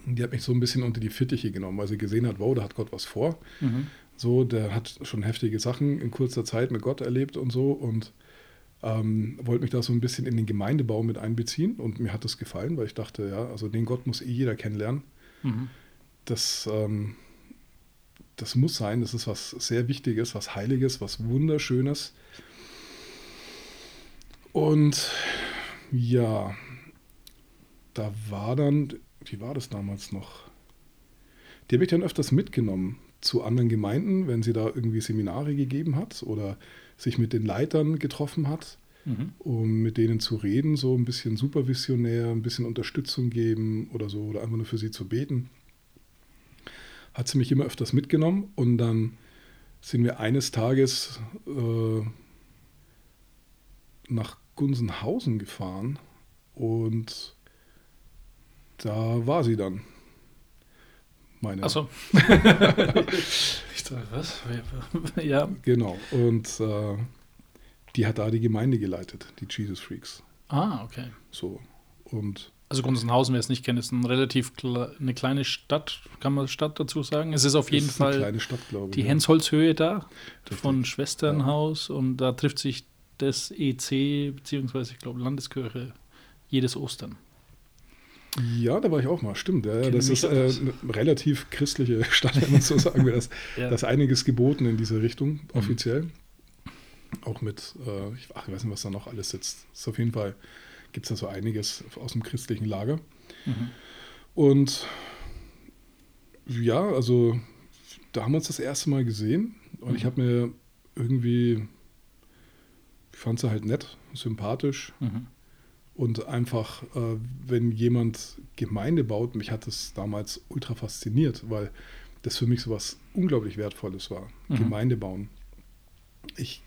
die hat mich so ein bisschen unter die Fittiche genommen, weil sie gesehen hat, wow, da hat Gott was vor. Mhm. So, der hat schon heftige Sachen in kurzer Zeit mit Gott erlebt und so und ähm, wollte mich da so ein bisschen in den Gemeindebau mit einbeziehen und mir hat das gefallen, weil ich dachte, ja, also den Gott muss eh jeder kennenlernen. Mhm. Das ähm, das muss sein, das ist was sehr Wichtiges, was Heiliges, was Wunderschönes. Und ja, da war dann, wie war das damals noch? Die habe ich dann öfters mitgenommen zu anderen Gemeinden, wenn sie da irgendwie Seminare gegeben hat oder sich mit den Leitern getroffen hat, mhm. um mit denen zu reden, so ein bisschen supervisionär, ein bisschen Unterstützung geben oder so, oder einfach nur für sie zu beten. Hat sie mich immer öfters mitgenommen und dann sind wir eines Tages äh, nach Gunsenhausen gefahren und da war sie dann. Meine. Achso. ich dachte, was? ja. Genau. Und äh, die hat da die Gemeinde geleitet, die Jesus Freaks. Ah, okay. So. Und also Gunzenhausen, wer es nicht kennt, ist ein relativ eine kleine Stadt, kann man Stadt dazu sagen. Es ist auf jeden ist Fall Stadt, die ja. Hensholzhöhe da Richtig. von Schwesternhaus ja. und da trifft sich das EC, beziehungsweise ich glaube Landeskirche, jedes Ostern. Ja, da war ich auch mal, stimmt. Ja, das ist äh, eine relativ christliche Stadt, wenn man so sagen will. Das, ja. ist einiges geboten in diese Richtung, mhm. offiziell. Mhm. Auch mit, äh, ich, ach, ich weiß nicht, was da noch alles sitzt. Ist auf jeden Fall, gibt es da so einiges aus dem christlichen Lager. Mhm. Und ja, also da haben wir uns das erste Mal gesehen und mhm. ich habe mir irgendwie ich fand sie halt nett, sympathisch. Mhm. Und einfach, äh, wenn jemand Gemeinde baut, mich hat das damals ultra fasziniert, weil das für mich so was unglaublich Wertvolles war. Mhm. Gemeinde bauen. Ich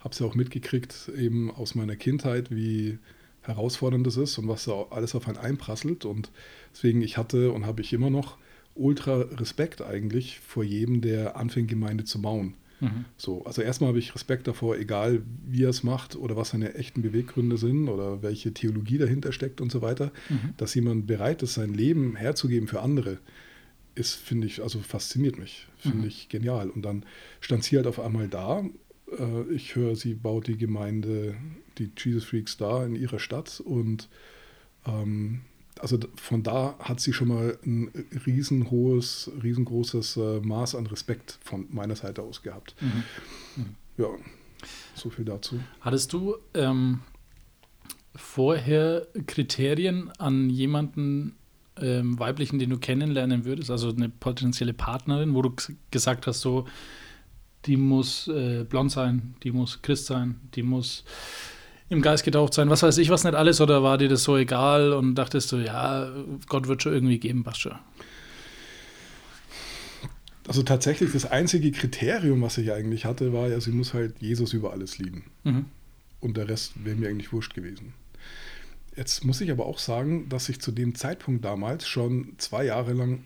habe es ja auch mitgekriegt, eben aus meiner Kindheit, wie herausfordernd das ist und was da alles auf einen einprasselt. Und deswegen, ich hatte und habe ich immer noch ultra Respekt eigentlich vor jedem, der anfängt, Gemeinde zu bauen. Mhm. So, also erstmal habe ich Respekt davor, egal wie er es macht oder was seine echten Beweggründe sind oder welche Theologie dahinter steckt und so weiter, mhm. dass jemand bereit ist, sein Leben herzugeben für andere, ist, finde ich, also fasziniert mich, finde mhm. ich genial. Und dann stand sie halt auf einmal da. Äh, ich höre, sie baut die Gemeinde, die Jesus Freaks da in ihrer Stadt und ähm, also von da hat sie schon mal ein riesenhohes, riesengroßes äh, Maß an Respekt von meiner Seite aus gehabt. Mhm. Mhm. Ja, so viel dazu. Hattest du ähm, vorher Kriterien an jemanden ähm, weiblichen, den du kennenlernen würdest, also eine potenzielle Partnerin, wo du gesagt hast, so, die muss äh, blond sein, die muss Christ sein, die muss im Geist getaucht sein, was weiß ich, was nicht alles, oder war dir das so egal und dachtest du, ja, Gott wird schon irgendwie geben, passt schon? Also tatsächlich das einzige Kriterium, was ich eigentlich hatte, war ja, sie muss halt Jesus über alles lieben. Mhm. Und der Rest wäre mir eigentlich wurscht gewesen. Jetzt muss ich aber auch sagen, dass ich zu dem Zeitpunkt damals schon zwei Jahre lang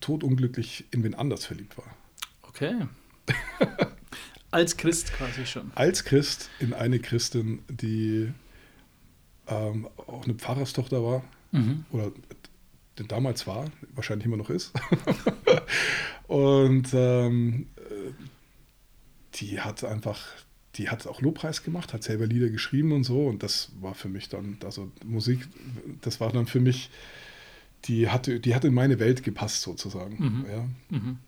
totunglücklich in wen anders verliebt war. Okay. Als Christ quasi schon. Als Christ in eine Christin, die ähm, auch eine Pfarrerstochter war. Mhm. Oder denn damals war, wahrscheinlich immer noch ist. und ähm, die hat einfach, die hat auch Lobpreis gemacht, hat selber Lieder geschrieben und so. Und das war für mich dann, also Musik, das war dann für mich, die hatte, die hat in meine Welt gepasst sozusagen. Mhm. Ja. Mhm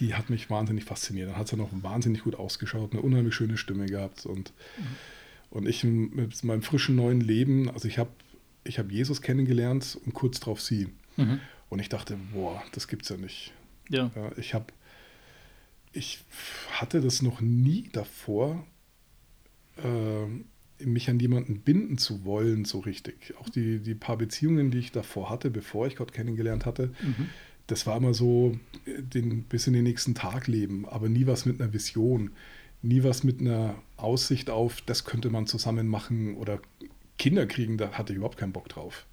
die hat mich wahnsinnig fasziniert. Dann hat sie noch wahnsinnig gut ausgeschaut, eine unheimlich schöne Stimme gehabt und, mhm. und ich mit meinem frischen neuen Leben, also ich habe ich hab Jesus kennengelernt und kurz darauf sie. Mhm. Und ich dachte, boah, das gibt's ja nicht. Ja. ja ich habe, ich hatte das noch nie davor, äh, mich an jemanden binden zu wollen, so richtig. Auch die, die paar Beziehungen, die ich davor hatte, bevor ich Gott kennengelernt hatte, mhm das war immer so den, bis in den nächsten Tag leben, aber nie was mit einer Vision, nie was mit einer Aussicht auf, das könnte man zusammen machen oder Kinder kriegen, da hatte ich überhaupt keinen Bock drauf.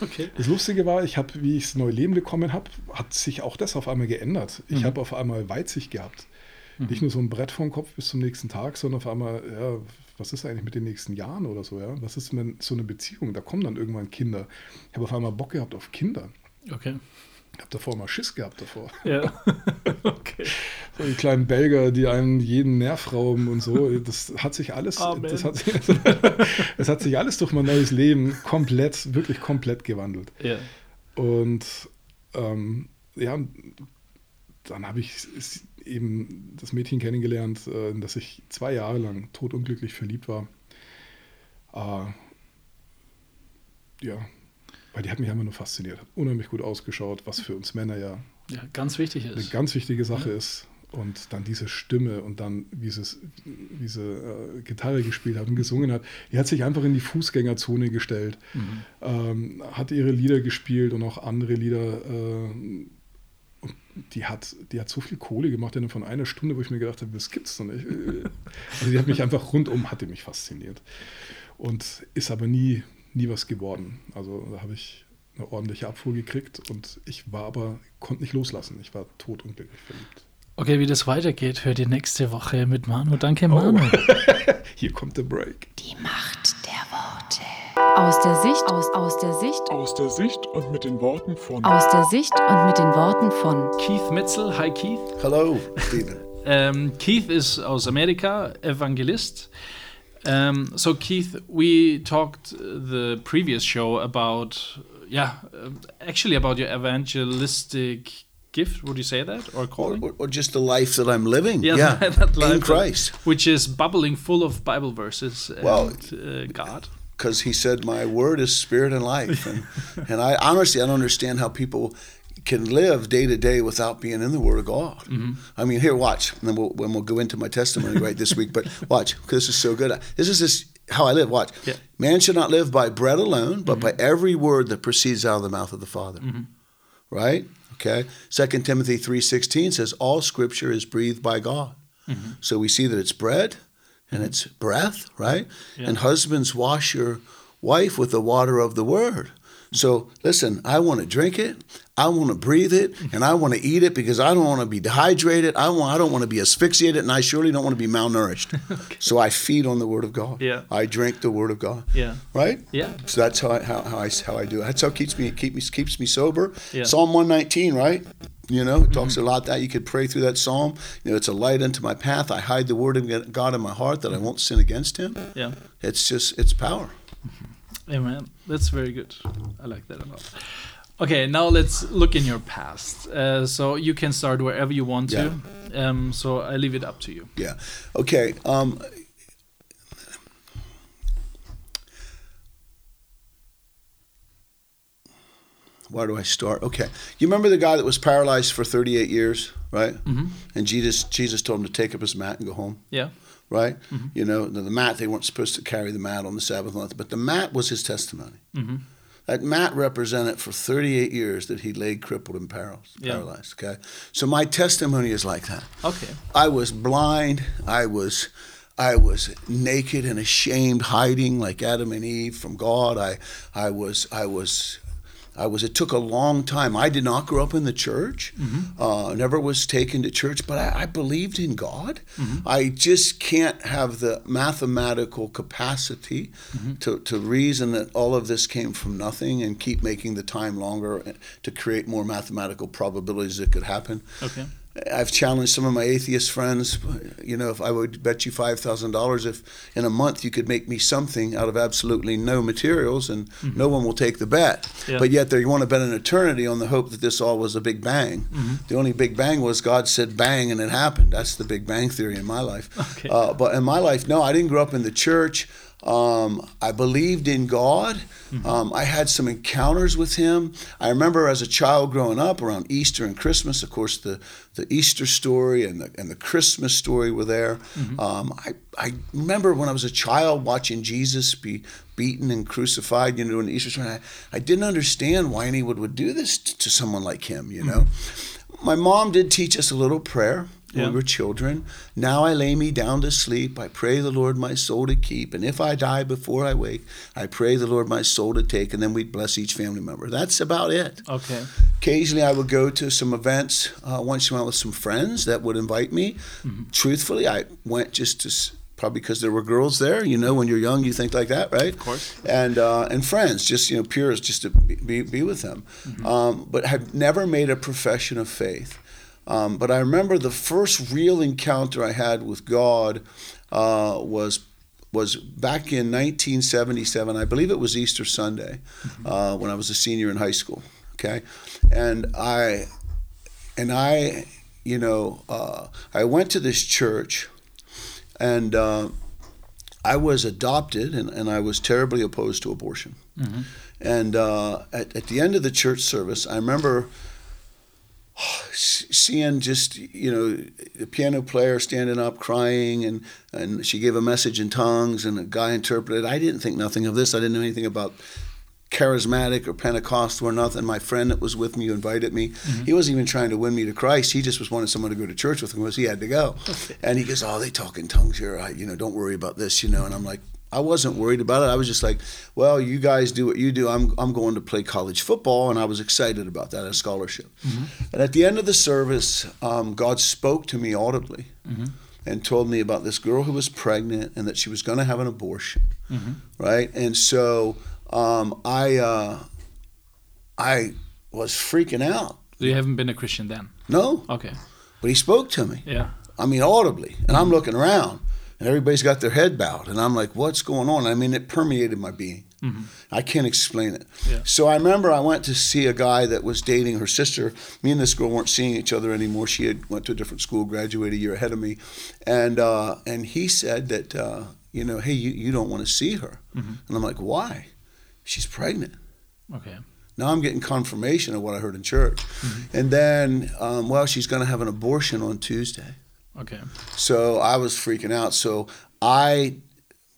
Okay. Das Lustige war, ich habe, wie ich das neue Leben bekommen habe, hat sich auch das auf einmal geändert. Ich mhm. habe auf einmal Weitsicht gehabt. Mhm. Nicht nur so ein Brett vom Kopf bis zum nächsten Tag, sondern auf einmal, ja, was ist eigentlich mit den nächsten Jahren oder so, ja? Was ist mit so eine Beziehung? Da kommen dann irgendwann Kinder. Ich habe auf einmal Bock gehabt auf Kinder. Okay. Ich habe davor mal Schiss gehabt davor. Ja. okay. So die kleinen Belger, die einen jeden Nerv rauben und so. Das hat sich alles, das hat, sich, das hat sich alles durch mein neues Leben komplett, wirklich komplett gewandelt. Ja. Und ähm, ja, dann habe ich eben das Mädchen kennengelernt, äh, in das ich zwei Jahre lang totunglücklich verliebt war. Äh, ja, weil die hat mich einfach nur fasziniert. Hat unheimlich gut ausgeschaut, was für uns Männer ja, ja ganz wichtig ist. Eine ganz wichtige Sache ja. ist. Und dann diese Stimme und dann, wie sie, wie sie äh, Gitarre gespielt hat und gesungen hat. Die hat sich einfach in die Fußgängerzone gestellt, mhm. ähm, hat ihre Lieder gespielt und auch andere Lieder. Äh, die hat, die hat so viel Kohle gemacht in von einer Stunde, wo ich mir gedacht habe, das gibt's doch nicht. Also die hat mich einfach rundum, hatte mich fasziniert. Und ist aber nie, nie was geworden. Also da habe ich eine ordentliche Abfuhr gekriegt und ich war aber, konnte nicht loslassen. Ich war totunglücklich verliebt. Okay, wie das weitergeht, hört ihr nächste Woche mit Manu. Danke, oh. Manu. Oh. Hier kommt der Break. Die Macht der Worte. Aus der Sicht, aus, aus der Sicht. Aus der Sicht und mit den Worten von. Aus der Sicht und mit den Worten von. Keith Mitzel. Hi, Keith. Hello, Stephen. um, Keith ist aus Amerika, Evangelist. Um, so, Keith, we talked the previous show about, yeah, uh, actually about your evangelistic gift would you say that or calling? or, or, just the life that i'm living yeah, yeah that life in christ. which is bubbling full of bible verses well and, uh, god. because he said my word is spirit and life. And, and i honestly i don't understand how people can live day to day without being in the Word of God. Mm-hmm. I mean, here, watch, and then we'll, when we'll go into my testimony right this week. But watch, because this is so good. This is this how I live. Watch, yeah. man should not live by bread alone, but mm-hmm. by every word that proceeds out of the mouth of the Father. Mm-hmm. Right? Okay. Second Timothy 3.16 says all scripture is breathed by God. Mm-hmm. So we see that it's bread and mm-hmm. it's breath, right? Yeah. And husbands wash your wife with the water of the word. So listen, I want to drink it, I want to breathe it, and I want to eat it because I don't want to be dehydrated. I want I don't want to be asphyxiated, and I surely don't want to be malnourished. okay. So I feed on the Word of God. Yeah. I drink the Word of God. Yeah. Right. Yeah. So that's how I, how, how I how I do it. That's how it keeps me keep me keeps me sober. Yeah. Psalm one nineteen, right? You know, it talks mm-hmm. a lot that you could pray through that psalm. You know, it's a light unto my path. I hide the word of God in my heart that I won't sin against Him. Yeah. It's just it's power. Amen. That's very good. I like that a lot. Okay, now let's look in your past. Uh, so you can start wherever you want to. Yeah. Um, so I leave it up to you. Yeah. Okay. Um, where do I start? Okay, you remember the guy that was paralyzed for 38 years, right? Mm-hmm. And Jesus, Jesus told him to take up his mat and go home. Yeah right? Mm-hmm. You know, the, the, mat, they weren't supposed to carry the mat on the Sabbath month, but the mat was his testimony. Mm-hmm. That mat represented for 38 years that he laid crippled and paralyzed. Yeah. paralyzed okay, so my testimony is like that. Okay, I was blind. I was, I was naked and ashamed, hiding like Adam and Eve from God. I, I was, I was I was. It took a long time. I did not grow up in the church. Mm-hmm. Uh, never was taken to church, but I, I believed in God. Mm-hmm. I just can't have the mathematical capacity mm-hmm. to, to reason that all of this came from nothing and keep making the time longer to create more mathematical probabilities that could happen. Okay. I've challenged some of my atheist friends. You know, if I would bet you five thousand dollars, if in a month you could make me something out of absolutely no materials, and mm-hmm. no one will take the bet. Yeah. But yet they want to bet an eternity on the hope that this all was a big bang. Mm-hmm. The only big bang was God said bang and it happened. That's the big bang theory in my life. Okay. Uh, but in my life, no, I didn't grow up in the church. Um, I believed in God. Mm-hmm. Um, I had some encounters with Him. I remember as a child growing up around Easter and Christmas. Of course, the, the Easter story and the and the Christmas story were there. Mm-hmm. Um, I I remember when I was a child watching Jesus be beaten and crucified. You know, in the Easter story, I, I didn't understand why anyone would do this to, to someone like Him. You know, mm-hmm. my mom did teach us a little prayer when yeah. we were children. Now I lay me down to sleep. I pray the Lord my soul to keep. And if I die before I wake, I pray the Lord my soul to take. And then we'd bless each family member. That's about it. Okay. Occasionally I would go to some events uh, once in a while with some friends that would invite me. Mm-hmm. Truthfully, I went just to probably because there were girls there. You know, when you're young, you think like that, right? Of course. And uh, and friends, just you know, peers, just to be, be with them. Mm-hmm. Um, but have never made a profession of faith. Um, but I remember the first real encounter I had with God uh, was was back in 1977. I believe it was Easter Sunday mm-hmm. uh, when I was a senior in high school. Okay, and I and I, you know, uh, I went to this church, and uh, I was adopted, and, and I was terribly opposed to abortion. Mm-hmm. And uh, at, at the end of the church service, I remember seeing just you know the piano player standing up crying and and she gave a message in tongues and a guy interpreted. I didn't think nothing of this. I didn't know anything about charismatic or pentecostal or nothing. My friend that was with me who invited me mm-hmm. he wasn't even trying to win me to christ. He just was wanting someone to go to church with him because he had to go. And he goes oh they talk in tongues. Here I, you know don't worry about this you know? And i'm like I wasn't worried about it. I was just like, well, you guys do what you do. I'm, I'm going to play college football. And I was excited about that, a scholarship. Mm-hmm. And at the end of the service, um, God spoke to me audibly mm-hmm. and told me about this girl who was pregnant and that she was going to have an abortion. Mm-hmm. Right. And so um, I, uh, I was freaking out. So you haven't been a Christian then? No. Okay. But he spoke to me. Yeah. I mean, audibly. And I'm looking around and everybody's got their head bowed and i'm like what's going on i mean it permeated my being mm-hmm. i can't explain it yeah. so i remember i went to see a guy that was dating her sister me and this girl weren't seeing each other anymore she had went to a different school graduated a year ahead of me and uh, and he said that uh, you know hey you, you don't want to see her mm-hmm. and i'm like why she's pregnant okay now I'm getting confirmation of what I heard in church. Mm-hmm. And then, um, well, she's going to have an abortion on Tuesday. Okay. So I was freaking out. So I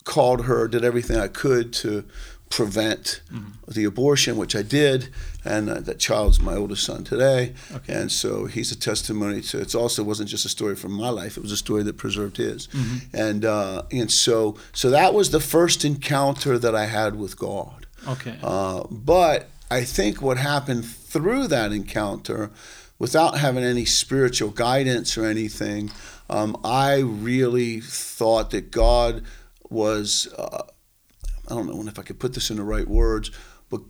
called her, did everything I could to prevent mm-hmm. the abortion, which I did, and uh, that child's my oldest son today, okay. and so he's a testimony to. It also wasn't just a story from my life; it was a story that preserved his, mm-hmm. and uh, and so so that was the first encounter that I had with God. Okay. Uh, but I think what happened through that encounter without having any spiritual guidance or anything, um, I really thought that God was, uh, I don't know if I could put this in the right words, but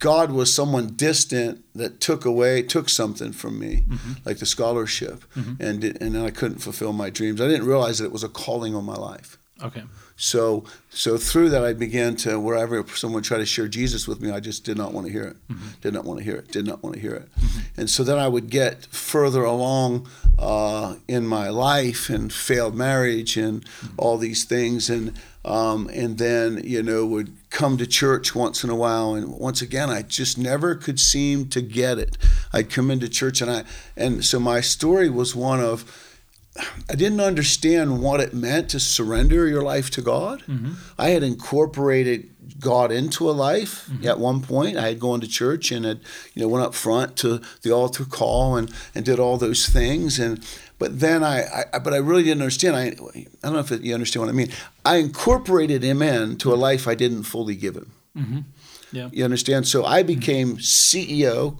God was someone distant that took away, took something from me, mm-hmm. like the scholarship, mm-hmm. and, and then I couldn't fulfill my dreams. I didn't realize that it was a calling on my life. Okay. So so through that, I began to wherever someone tried to share Jesus with me, I just did not want to hear it. Mm-hmm. Did not want to hear it. Did not want to hear it. Mm-hmm. And so then I would get further along uh, in my life and failed marriage and mm-hmm. all these things, and um, and then you know would come to church once in a while, and once again I just never could seem to get it. I'd come into church and I and so my story was one of I didn't understand what it meant to surrender your life to God. Mm-hmm. I had incorporated God into a life mm-hmm. at one point. I had gone to church and had, you know, went up front to the altar call and, and did all those things. And but then I, I but I really didn't understand. I, I don't know if you understand what I mean. I incorporated him into a life I didn't fully give him. Mm-hmm. Yeah. You understand? So I became CEO,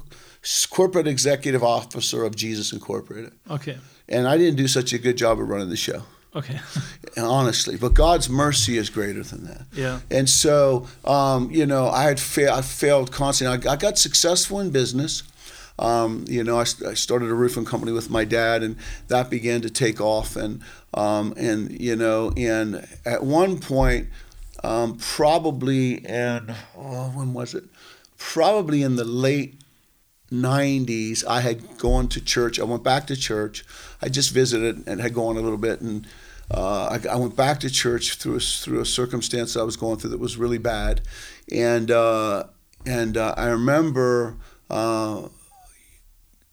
corporate executive officer of Jesus Incorporated. Okay and I didn't do such a good job of running the show. Okay. Honestly, but God's mercy is greater than that. Yeah. And so, um, you know, I had fa- I failed constantly. I, I got successful in business. Um, you know, I, I, started a roofing company with my dad, and that began to take off. And um, and you know, and at one point, um, probably in oh, when was it? Probably in the late 90s, I had gone to church. I went back to church. I just visited and had gone a little bit, and uh, I, I, went back to church through a, through a circumstance I was going through that was really bad, and uh, and uh, I remember uh,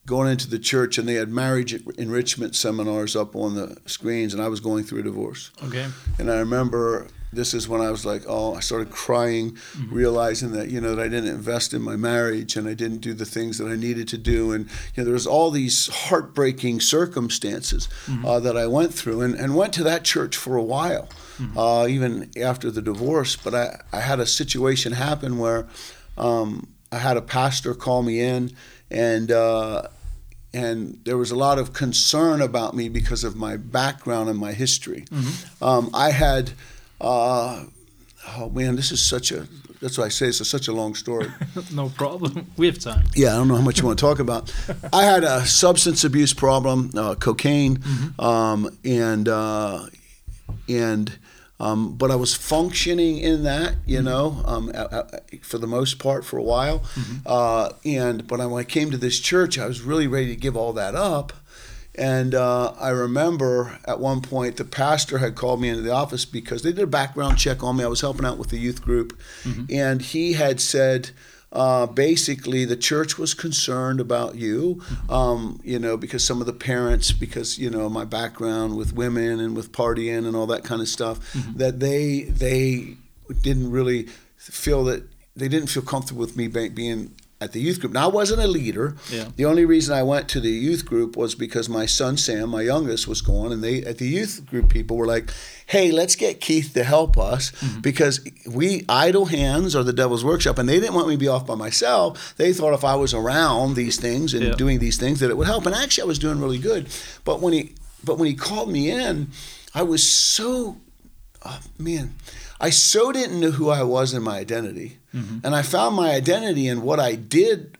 going into the church and they had marriage enrichment seminars up on the screens, and I was going through a divorce. Okay. And I remember this is when I was like, oh, I started crying, mm-hmm. realizing that you know that I didn't invest in my marriage and I didn't do the things that I needed to do, and you know there was all these heartbreaking circumstances mm-hmm. uh, that I went through, and, and went to that church for a while, mm-hmm. uh, even after the divorce. But I I had a situation happen where um, I had a pastor call me in, and. Uh, and there was a lot of concern about me because of my background and my history. Mm-hmm. Um, I had uh, oh man, this is such a. That's why I say it's a, such a long story. no problem. We have time. Yeah, I don't know how much you want to talk about. I had a substance abuse problem, uh, cocaine, mm-hmm. um, and uh, and. Um, but I was functioning in that, you mm-hmm. know, um, for the most part for a while. Mm-hmm. Uh, and but when I came to this church, I was really ready to give all that up And uh, I remember at one point the pastor had called me into the office because they did a background check on me. I was helping out with the youth group, and he had said. Uh, basically, the church was concerned about you, um, you know, because some of the parents, because you know my background with women and with partying and all that kind of stuff, that they they didn't really feel that they didn't feel comfortable with me being at the youth group. Now I wasn't a leader. Yeah. The only reason I went to the youth group was because my son Sam, my youngest, was going, and they at the youth group people were like, "Hey, let's get Keith to help us mm-hmm. because we idle hands are the devil's workshop." And they didn't want me to be off by myself. They thought if I was around these things and Yeah. doing these things that it would help. And actually, I was doing really good. But when he but when he called me in, I was so oh, man, I so didn't know who I was in my identity. And I found my identity in what I did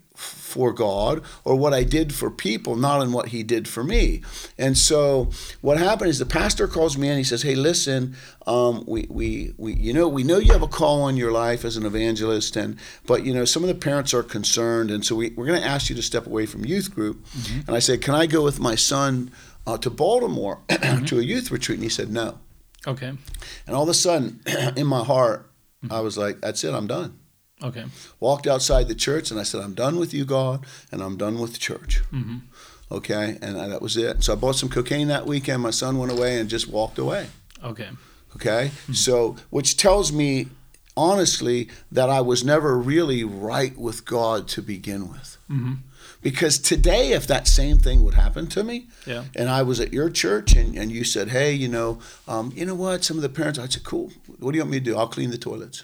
for God or what I did for people, not in what He did for me. And so what happened is the pastor calls me in. He says, "Hey, listen, um, we, we, we, you know, we know you have a call on your life as an evangelist, and but you know, some of the parents are concerned, and so we, we're going to ask you to step away from youth group." And I said, "Can I go with my son uh, to Baltimore to a youth retreat?" And he said, "No." Okay. And all of a sudden, in my heart, I was like, that's it, I'm done. Okay. Walked outside the church and I said, I'm done with you, God, and I'm done with church. Mm-hmm. Okay, and I, that was it. So I bought some cocaine that weekend. My son went away and just walked away. Okay. Okay, hmm. so which tells me honestly that I was never really right with God to begin with. Mm-hmm. Because today, if that same thing would happen to me, Yeah. and I was at your church and, and you said, hey, you know, um, you know what? Some of the parents, I said, cool. What do you want me to do? I'll clean the toilets.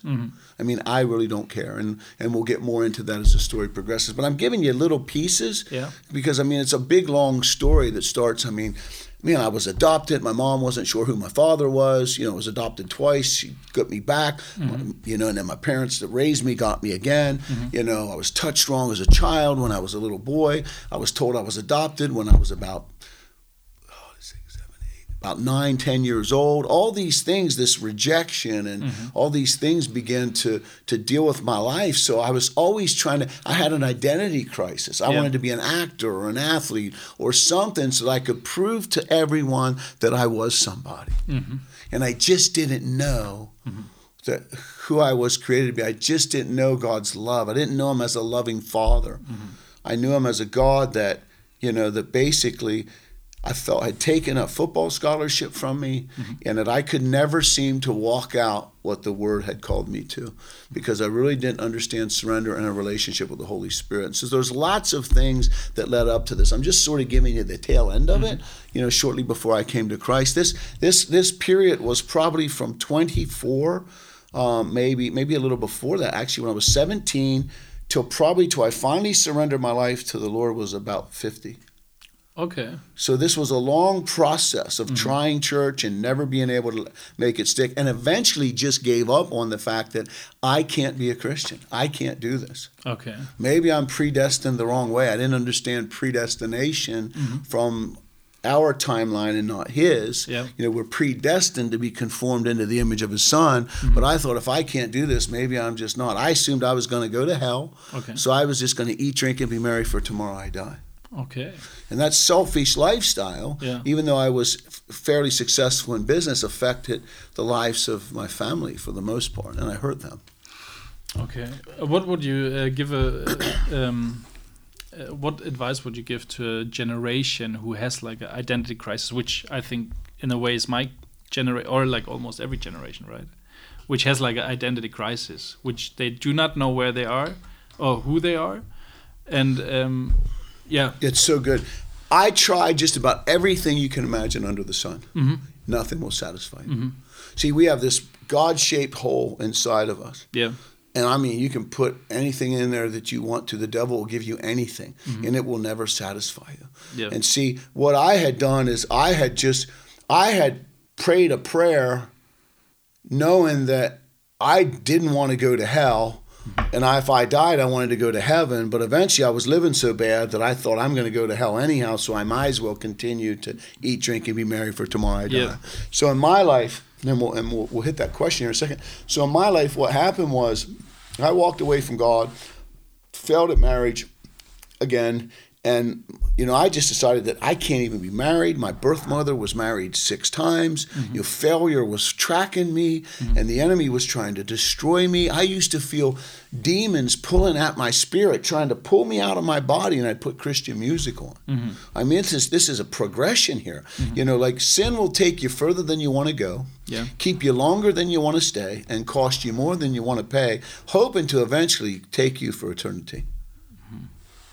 I mean, I really don't care. And, and we'll get more into that as the story progresses. But I'm giving you little pieces Yeah. because, I mean, it's a big, long story that starts, I mean, man, I was adopted. My mom wasn't sure who my father was. You know, I was adopted twice. She got me back. Mm-hmm. You know, and then my parents that raised me got me again. Mm-hmm. You know, I was touched wrong as a child when I was a little boy. I was told I was adopted when I was about oh, six, seven, eight, about nine, ten years old. All these things, this rejection and mm-hmm. all these things began to to deal with my life. So I was always trying to. I had an identity crisis. I Yeah. wanted to be an actor or an athlete or something so that I could prove to everyone that I was somebody. Mm-hmm. And I just didn't know mm-hmm. that who I was created to be. I just didn't know God's love. I didn't know Him as a loving Father. I knew Him as a God that, you know, that basically I felt had taken a football scholarship from me and that I could never seem to walk out what the Word had called me to because I really didn't understand surrender and a relationship with the Holy Spirit. So there's lots of things that led up to this. I'm just sort of giving you the tail end of it, you know, shortly before I came to Christ. This this this period was probably from 24 um, maybe maybe a little before that actually when I was 17 till probably till I finally surrendered my life to the Lord was about 50. Okay. So this was a long process of mm-hmm. trying church and never being able to make it stick, and eventually just gave up on the fact that I can't be a Christian. I can't do this. Okay. Maybe I'm predestined the wrong way. I didn't understand predestination mm-hmm. from our timeline and not his. Yeah. You know, we're predestined to be conformed into the image of his son. Mm-hmm. But I thought if I can't do this, maybe I'm just not. I assumed I was going to go to hell. Okay. So I was just going to eat, drink, and be merry for tomorrow I die. Okay. And that selfish lifestyle, Yeah. even though I was f- fairly successful in business, affected the lives of my family for the most part, and I hurt them. Okay. Uh, What would you uh, give a um, uh, what advice would you give to a generation who has like an identity crisis, which I think in a way is my generation or like almost every generation, right? Which has like an identity crisis, which they do not know where they are or who they are, and um, yeah, It's so good. I tried just about everything you can imagine under the sun. Mm-hmm. Nothing will satisfy you. Mm-hmm. See, we have this God shaped hole inside of us. yeah, And I mean, you can put anything in there that you want to. The devil will give you anything, mm-hmm. and it will never satisfy you. Yeah. And see, what I had done is I had just, I had prayed a prayer knowing that I didn't want to go to hell. And I, if I died, I wanted to go to heaven. But eventually, I was living so bad that I thought I'm going to go to hell anyhow. So I might as well continue to eat, drink, and be merry for tomorrow I die. Yeah. So in my life, and we'll, and we'll, we'll hit that question here in a second. So in my life, what happened was I walked away from God, failed at marriage again, And you know, I just decided that I can't even be married. My birth mother was married six times. Mm-hmm. Your failure was tracking me, and the enemy was trying to destroy me. I used to feel demons pulling at my spirit, trying to pull me out of my body, and I'd put Christian music on. Mm-hmm. I mean, this is this is a progression here. You know, like sin will take you further than you want to go, Yeah. keep you longer than you want to stay, and cost you more than you want to pay, hoping to eventually take you for eternity.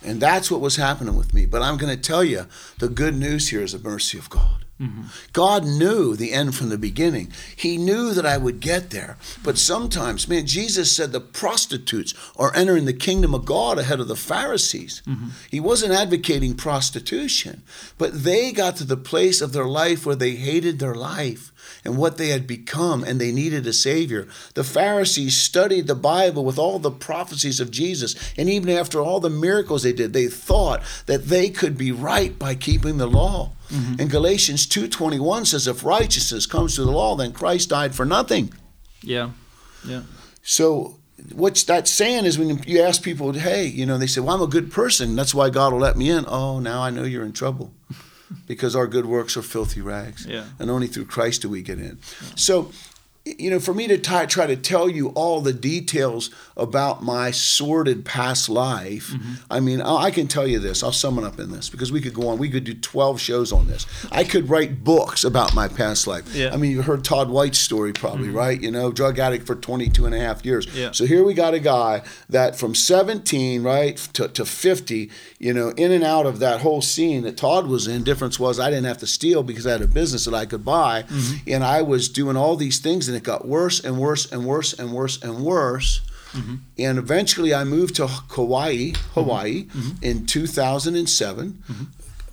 And that's what was happening with me. But I'm going to tell you the good news here is the mercy of God. Mm-hmm. God knew the end from the beginning. He knew that I would get there. But sometimes, man, Jesus said the prostitutes are entering the kingdom of God ahead of the Pharisees. Mm-hmm. He wasn't advocating prostitution, but they got to the place of their life where they hated their life and what they had become, and they needed a Savior. The Pharisees studied the Bible with all the prophecies of Jesus, and even after all the miracles they did, they thought that they could be right by keeping the law. Mm-hmm. And Galatians 2:21 says, "If righteousness comes through the law, then Christ died for nothing." Yeah. Yeah. So what that's saying is when you ask people, hey, you know, they say, well, I'm a good person. That's why God will let me in. Oh, now I know you're in trouble because our good works are filthy rags. Yeah. And only through Christ do we get in. So, you know, for me to try, try to tell you all the details about my sordid past life, Mm-hmm. I mean, I I can tell you this. I'll sum it up in this because we could go on. We could do 12 shows on this. I could write books about my past life. Yeah. Mm-hmm. I mean, you heard Todd White's story probably, right? You know, drug addict for 22 and a half years. Yeah. So here we got a guy that from 17, right, to, to 50, you know, in and out of that whole scene that Todd was in. Difference was I didn't have to steal because I had a business that I could buy. And I was doing all these things and it got worse and worse and worse and worse and worse. Mm-hmm. And eventually I moved to Hawaii, mm-hmm. Hawaii mm-hmm. in 2007.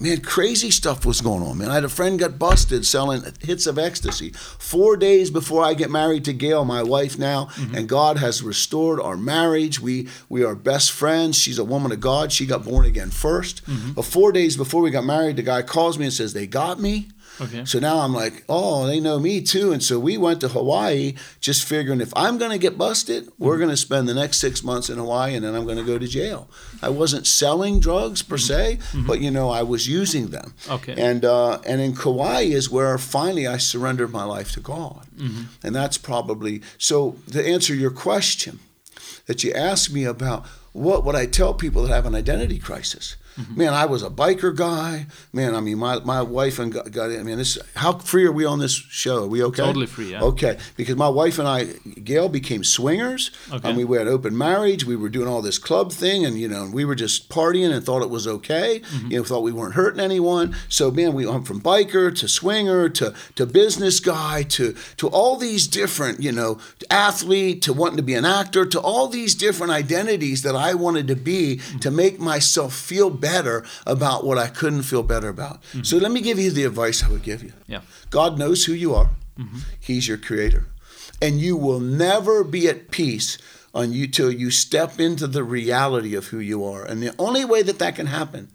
Man, crazy stuff was going on, man. I had a friend got busted selling hits of ecstasy. Four days before I get married to Gail, my wife now, and God has restored our marriage. We we are best friends. She's a woman of God. She got born again 1st But four days before we got married, the guy calls me and says, They got me. Okay. So now I'm like, oh, they know me too. And so we went to Hawaii just figuring if I'm going to get busted, we're mm-hmm. going to spend the next six months in Hawaii and then I'm going to go to jail. I wasn't selling drugs per se, mm-hmm. Mm-hmm. but you know, I was using them. Okay. And, uh, and in Kauai is where finally I surrendered my life to God. And that's probably, so to answer your question that you asked me about, what would I tell people that have an identity crisis? Man, I was a biker guy. Man, I mean, my, my wife and got, got I mean, this. How free are we on this show? Are we okay? Totally free, yeah. Okay, because my wife and I, Gail, became swingers. Okay. And we had open marriage. We were doing all this club thing, and you know, we were just partying and thought it was okay. Mm-hmm. You know, thought we weren't hurting anyone. So, man, we went from biker to swinger to to business guy to to all these different, you know, athlete to wanting to be an actor to all these different identities that I wanted to be Mm-hmm. to make myself feel better about what I couldn't feel better about. Mm-hmm. So, let me give you the advice I would give you. Yeah. God knows who you are. Mm-hmm. He's your creator. And you will never be at peace until you step into the reality of who you are. And the only way that that can happen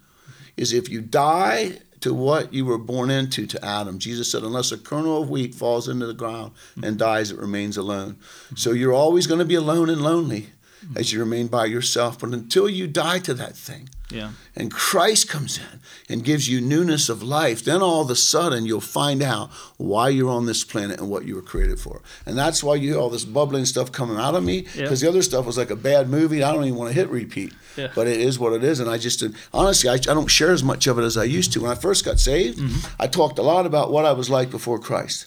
is if you die to what you were born into to Adam. Jesus said, unless a kernel of wheat falls into the ground and mm-hmm. dies, it remains alone. So you're always going to be alone and lonely as you remain by yourself. But until you die to that thing, Yeah. and Christ comes in and gives you newness of life, then all of a sudden you'll find out why you're on this planet and what you were created for. And that's why you hear all this bubbling stuff coming out of me, Yeah. because the other stuff was like a bad movie. I don't even want to hit repeat. Yeah. But it is what it is. And I just, honestly, I, I don't share as much of it as I used to. When I first got saved, Mm-hmm. I talked a lot about what I was like before Christ.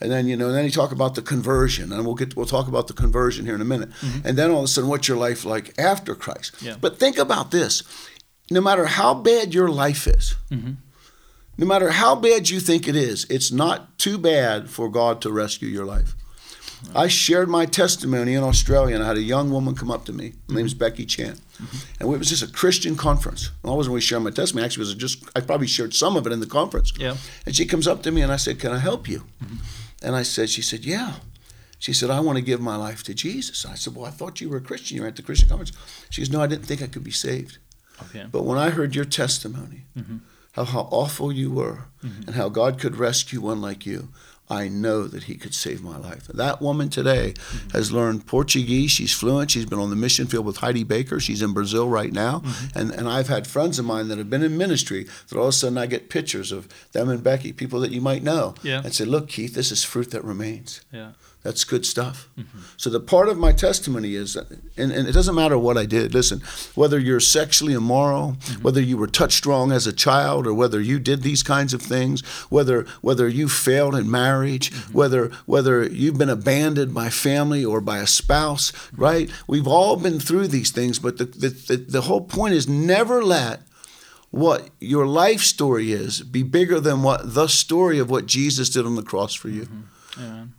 And then, you know, then you talk about the conversion, and we'll get, we'll talk about the conversion here in a minute. And then all of a sudden, what's your life like after Christ? Mm-hmm. Yeah. But think about this no matter how bad your life is, mm-hmm. no matter how bad you think it is, it's not too bad for God to rescue your life. I shared my testimony in Australia, and I had a young woman come up to me. Her name's mm-hmm. Becky Chan, mm-hmm. and it was just a Christian conference. I wasn't really sharing my testimony. Actually, it was just I probably shared some of it in the conference. Yeah. And she comes up to me, and I said, "Can I help you?" And I said, "She said, yeah." She said, "I want to give my life to Jesus." I said, "Well, I thought you were a Christian. You were at the Christian conference." She goes, "No, I didn't think I could be saved." Okay. But when I heard your testimony, how, how awful you were, and how God could rescue one like you, I know that he could save my life. That woman today mm-hmm. has learned Portuguese. She's fluent. She's been on the mission field with Heidi Baker. She's in Brazil right now. Mm-hmm. And, and I've had friends of mine that have been in ministry that all of a sudden I get pictures of them and Becky, people that you might know, yeah. and say, Look, Keith, this is fruit that remains. Yeah. That's good stuff. Mm-hmm. So the part of my testimony is, and, and, it doesn't matter what I did. Listen, whether you're sexually immoral, mm-hmm. whether you were touched wrong as a child, or whether you did these kinds of things, whether whether you failed in marriage, mm-hmm. whether whether you've been abandoned by family or by a spouse, right? We've all been through these things, but the, the, the, the whole point is never let what your life story is be bigger than what the story of what Jesus did on the cross for you.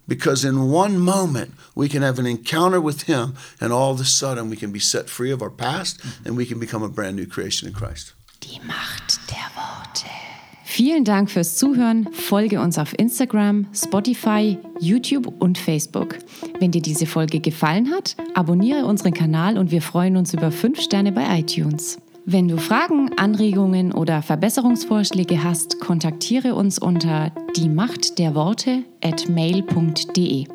Because in one moment, we can have an encounter with Him, and all of a sudden, we can be set free of our past and we can become a brand new creation in Christ. Die Macht der Worte. Vielen Dank fürs Zuhören. Folge uns auf Instagram, Spotify, YouTube und Facebook. Wenn dir diese Folge gefallen hat, abonniere unseren Kanal und wir freuen uns über 5 Sterne bei iTunes. Wenn du Fragen, Anregungen oder Verbesserungsvorschläge hast, kontaktiere uns unter die Macht der Worte at mail.de.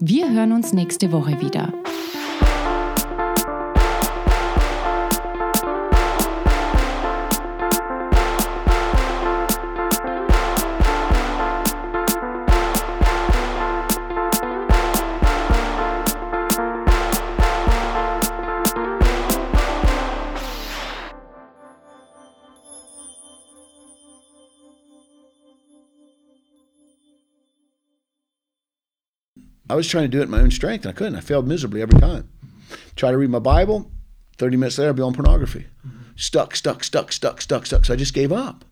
Wir hören uns nächste Woche wieder. I was trying to do it in my own strength, and I couldn't. I failed miserably every time. Try to read my Bible, 30 minutes later, I'd be on pornography. Mm-hmm. Stuck, stuck, stuck, stuck, stuck, stuck. So I just gave up.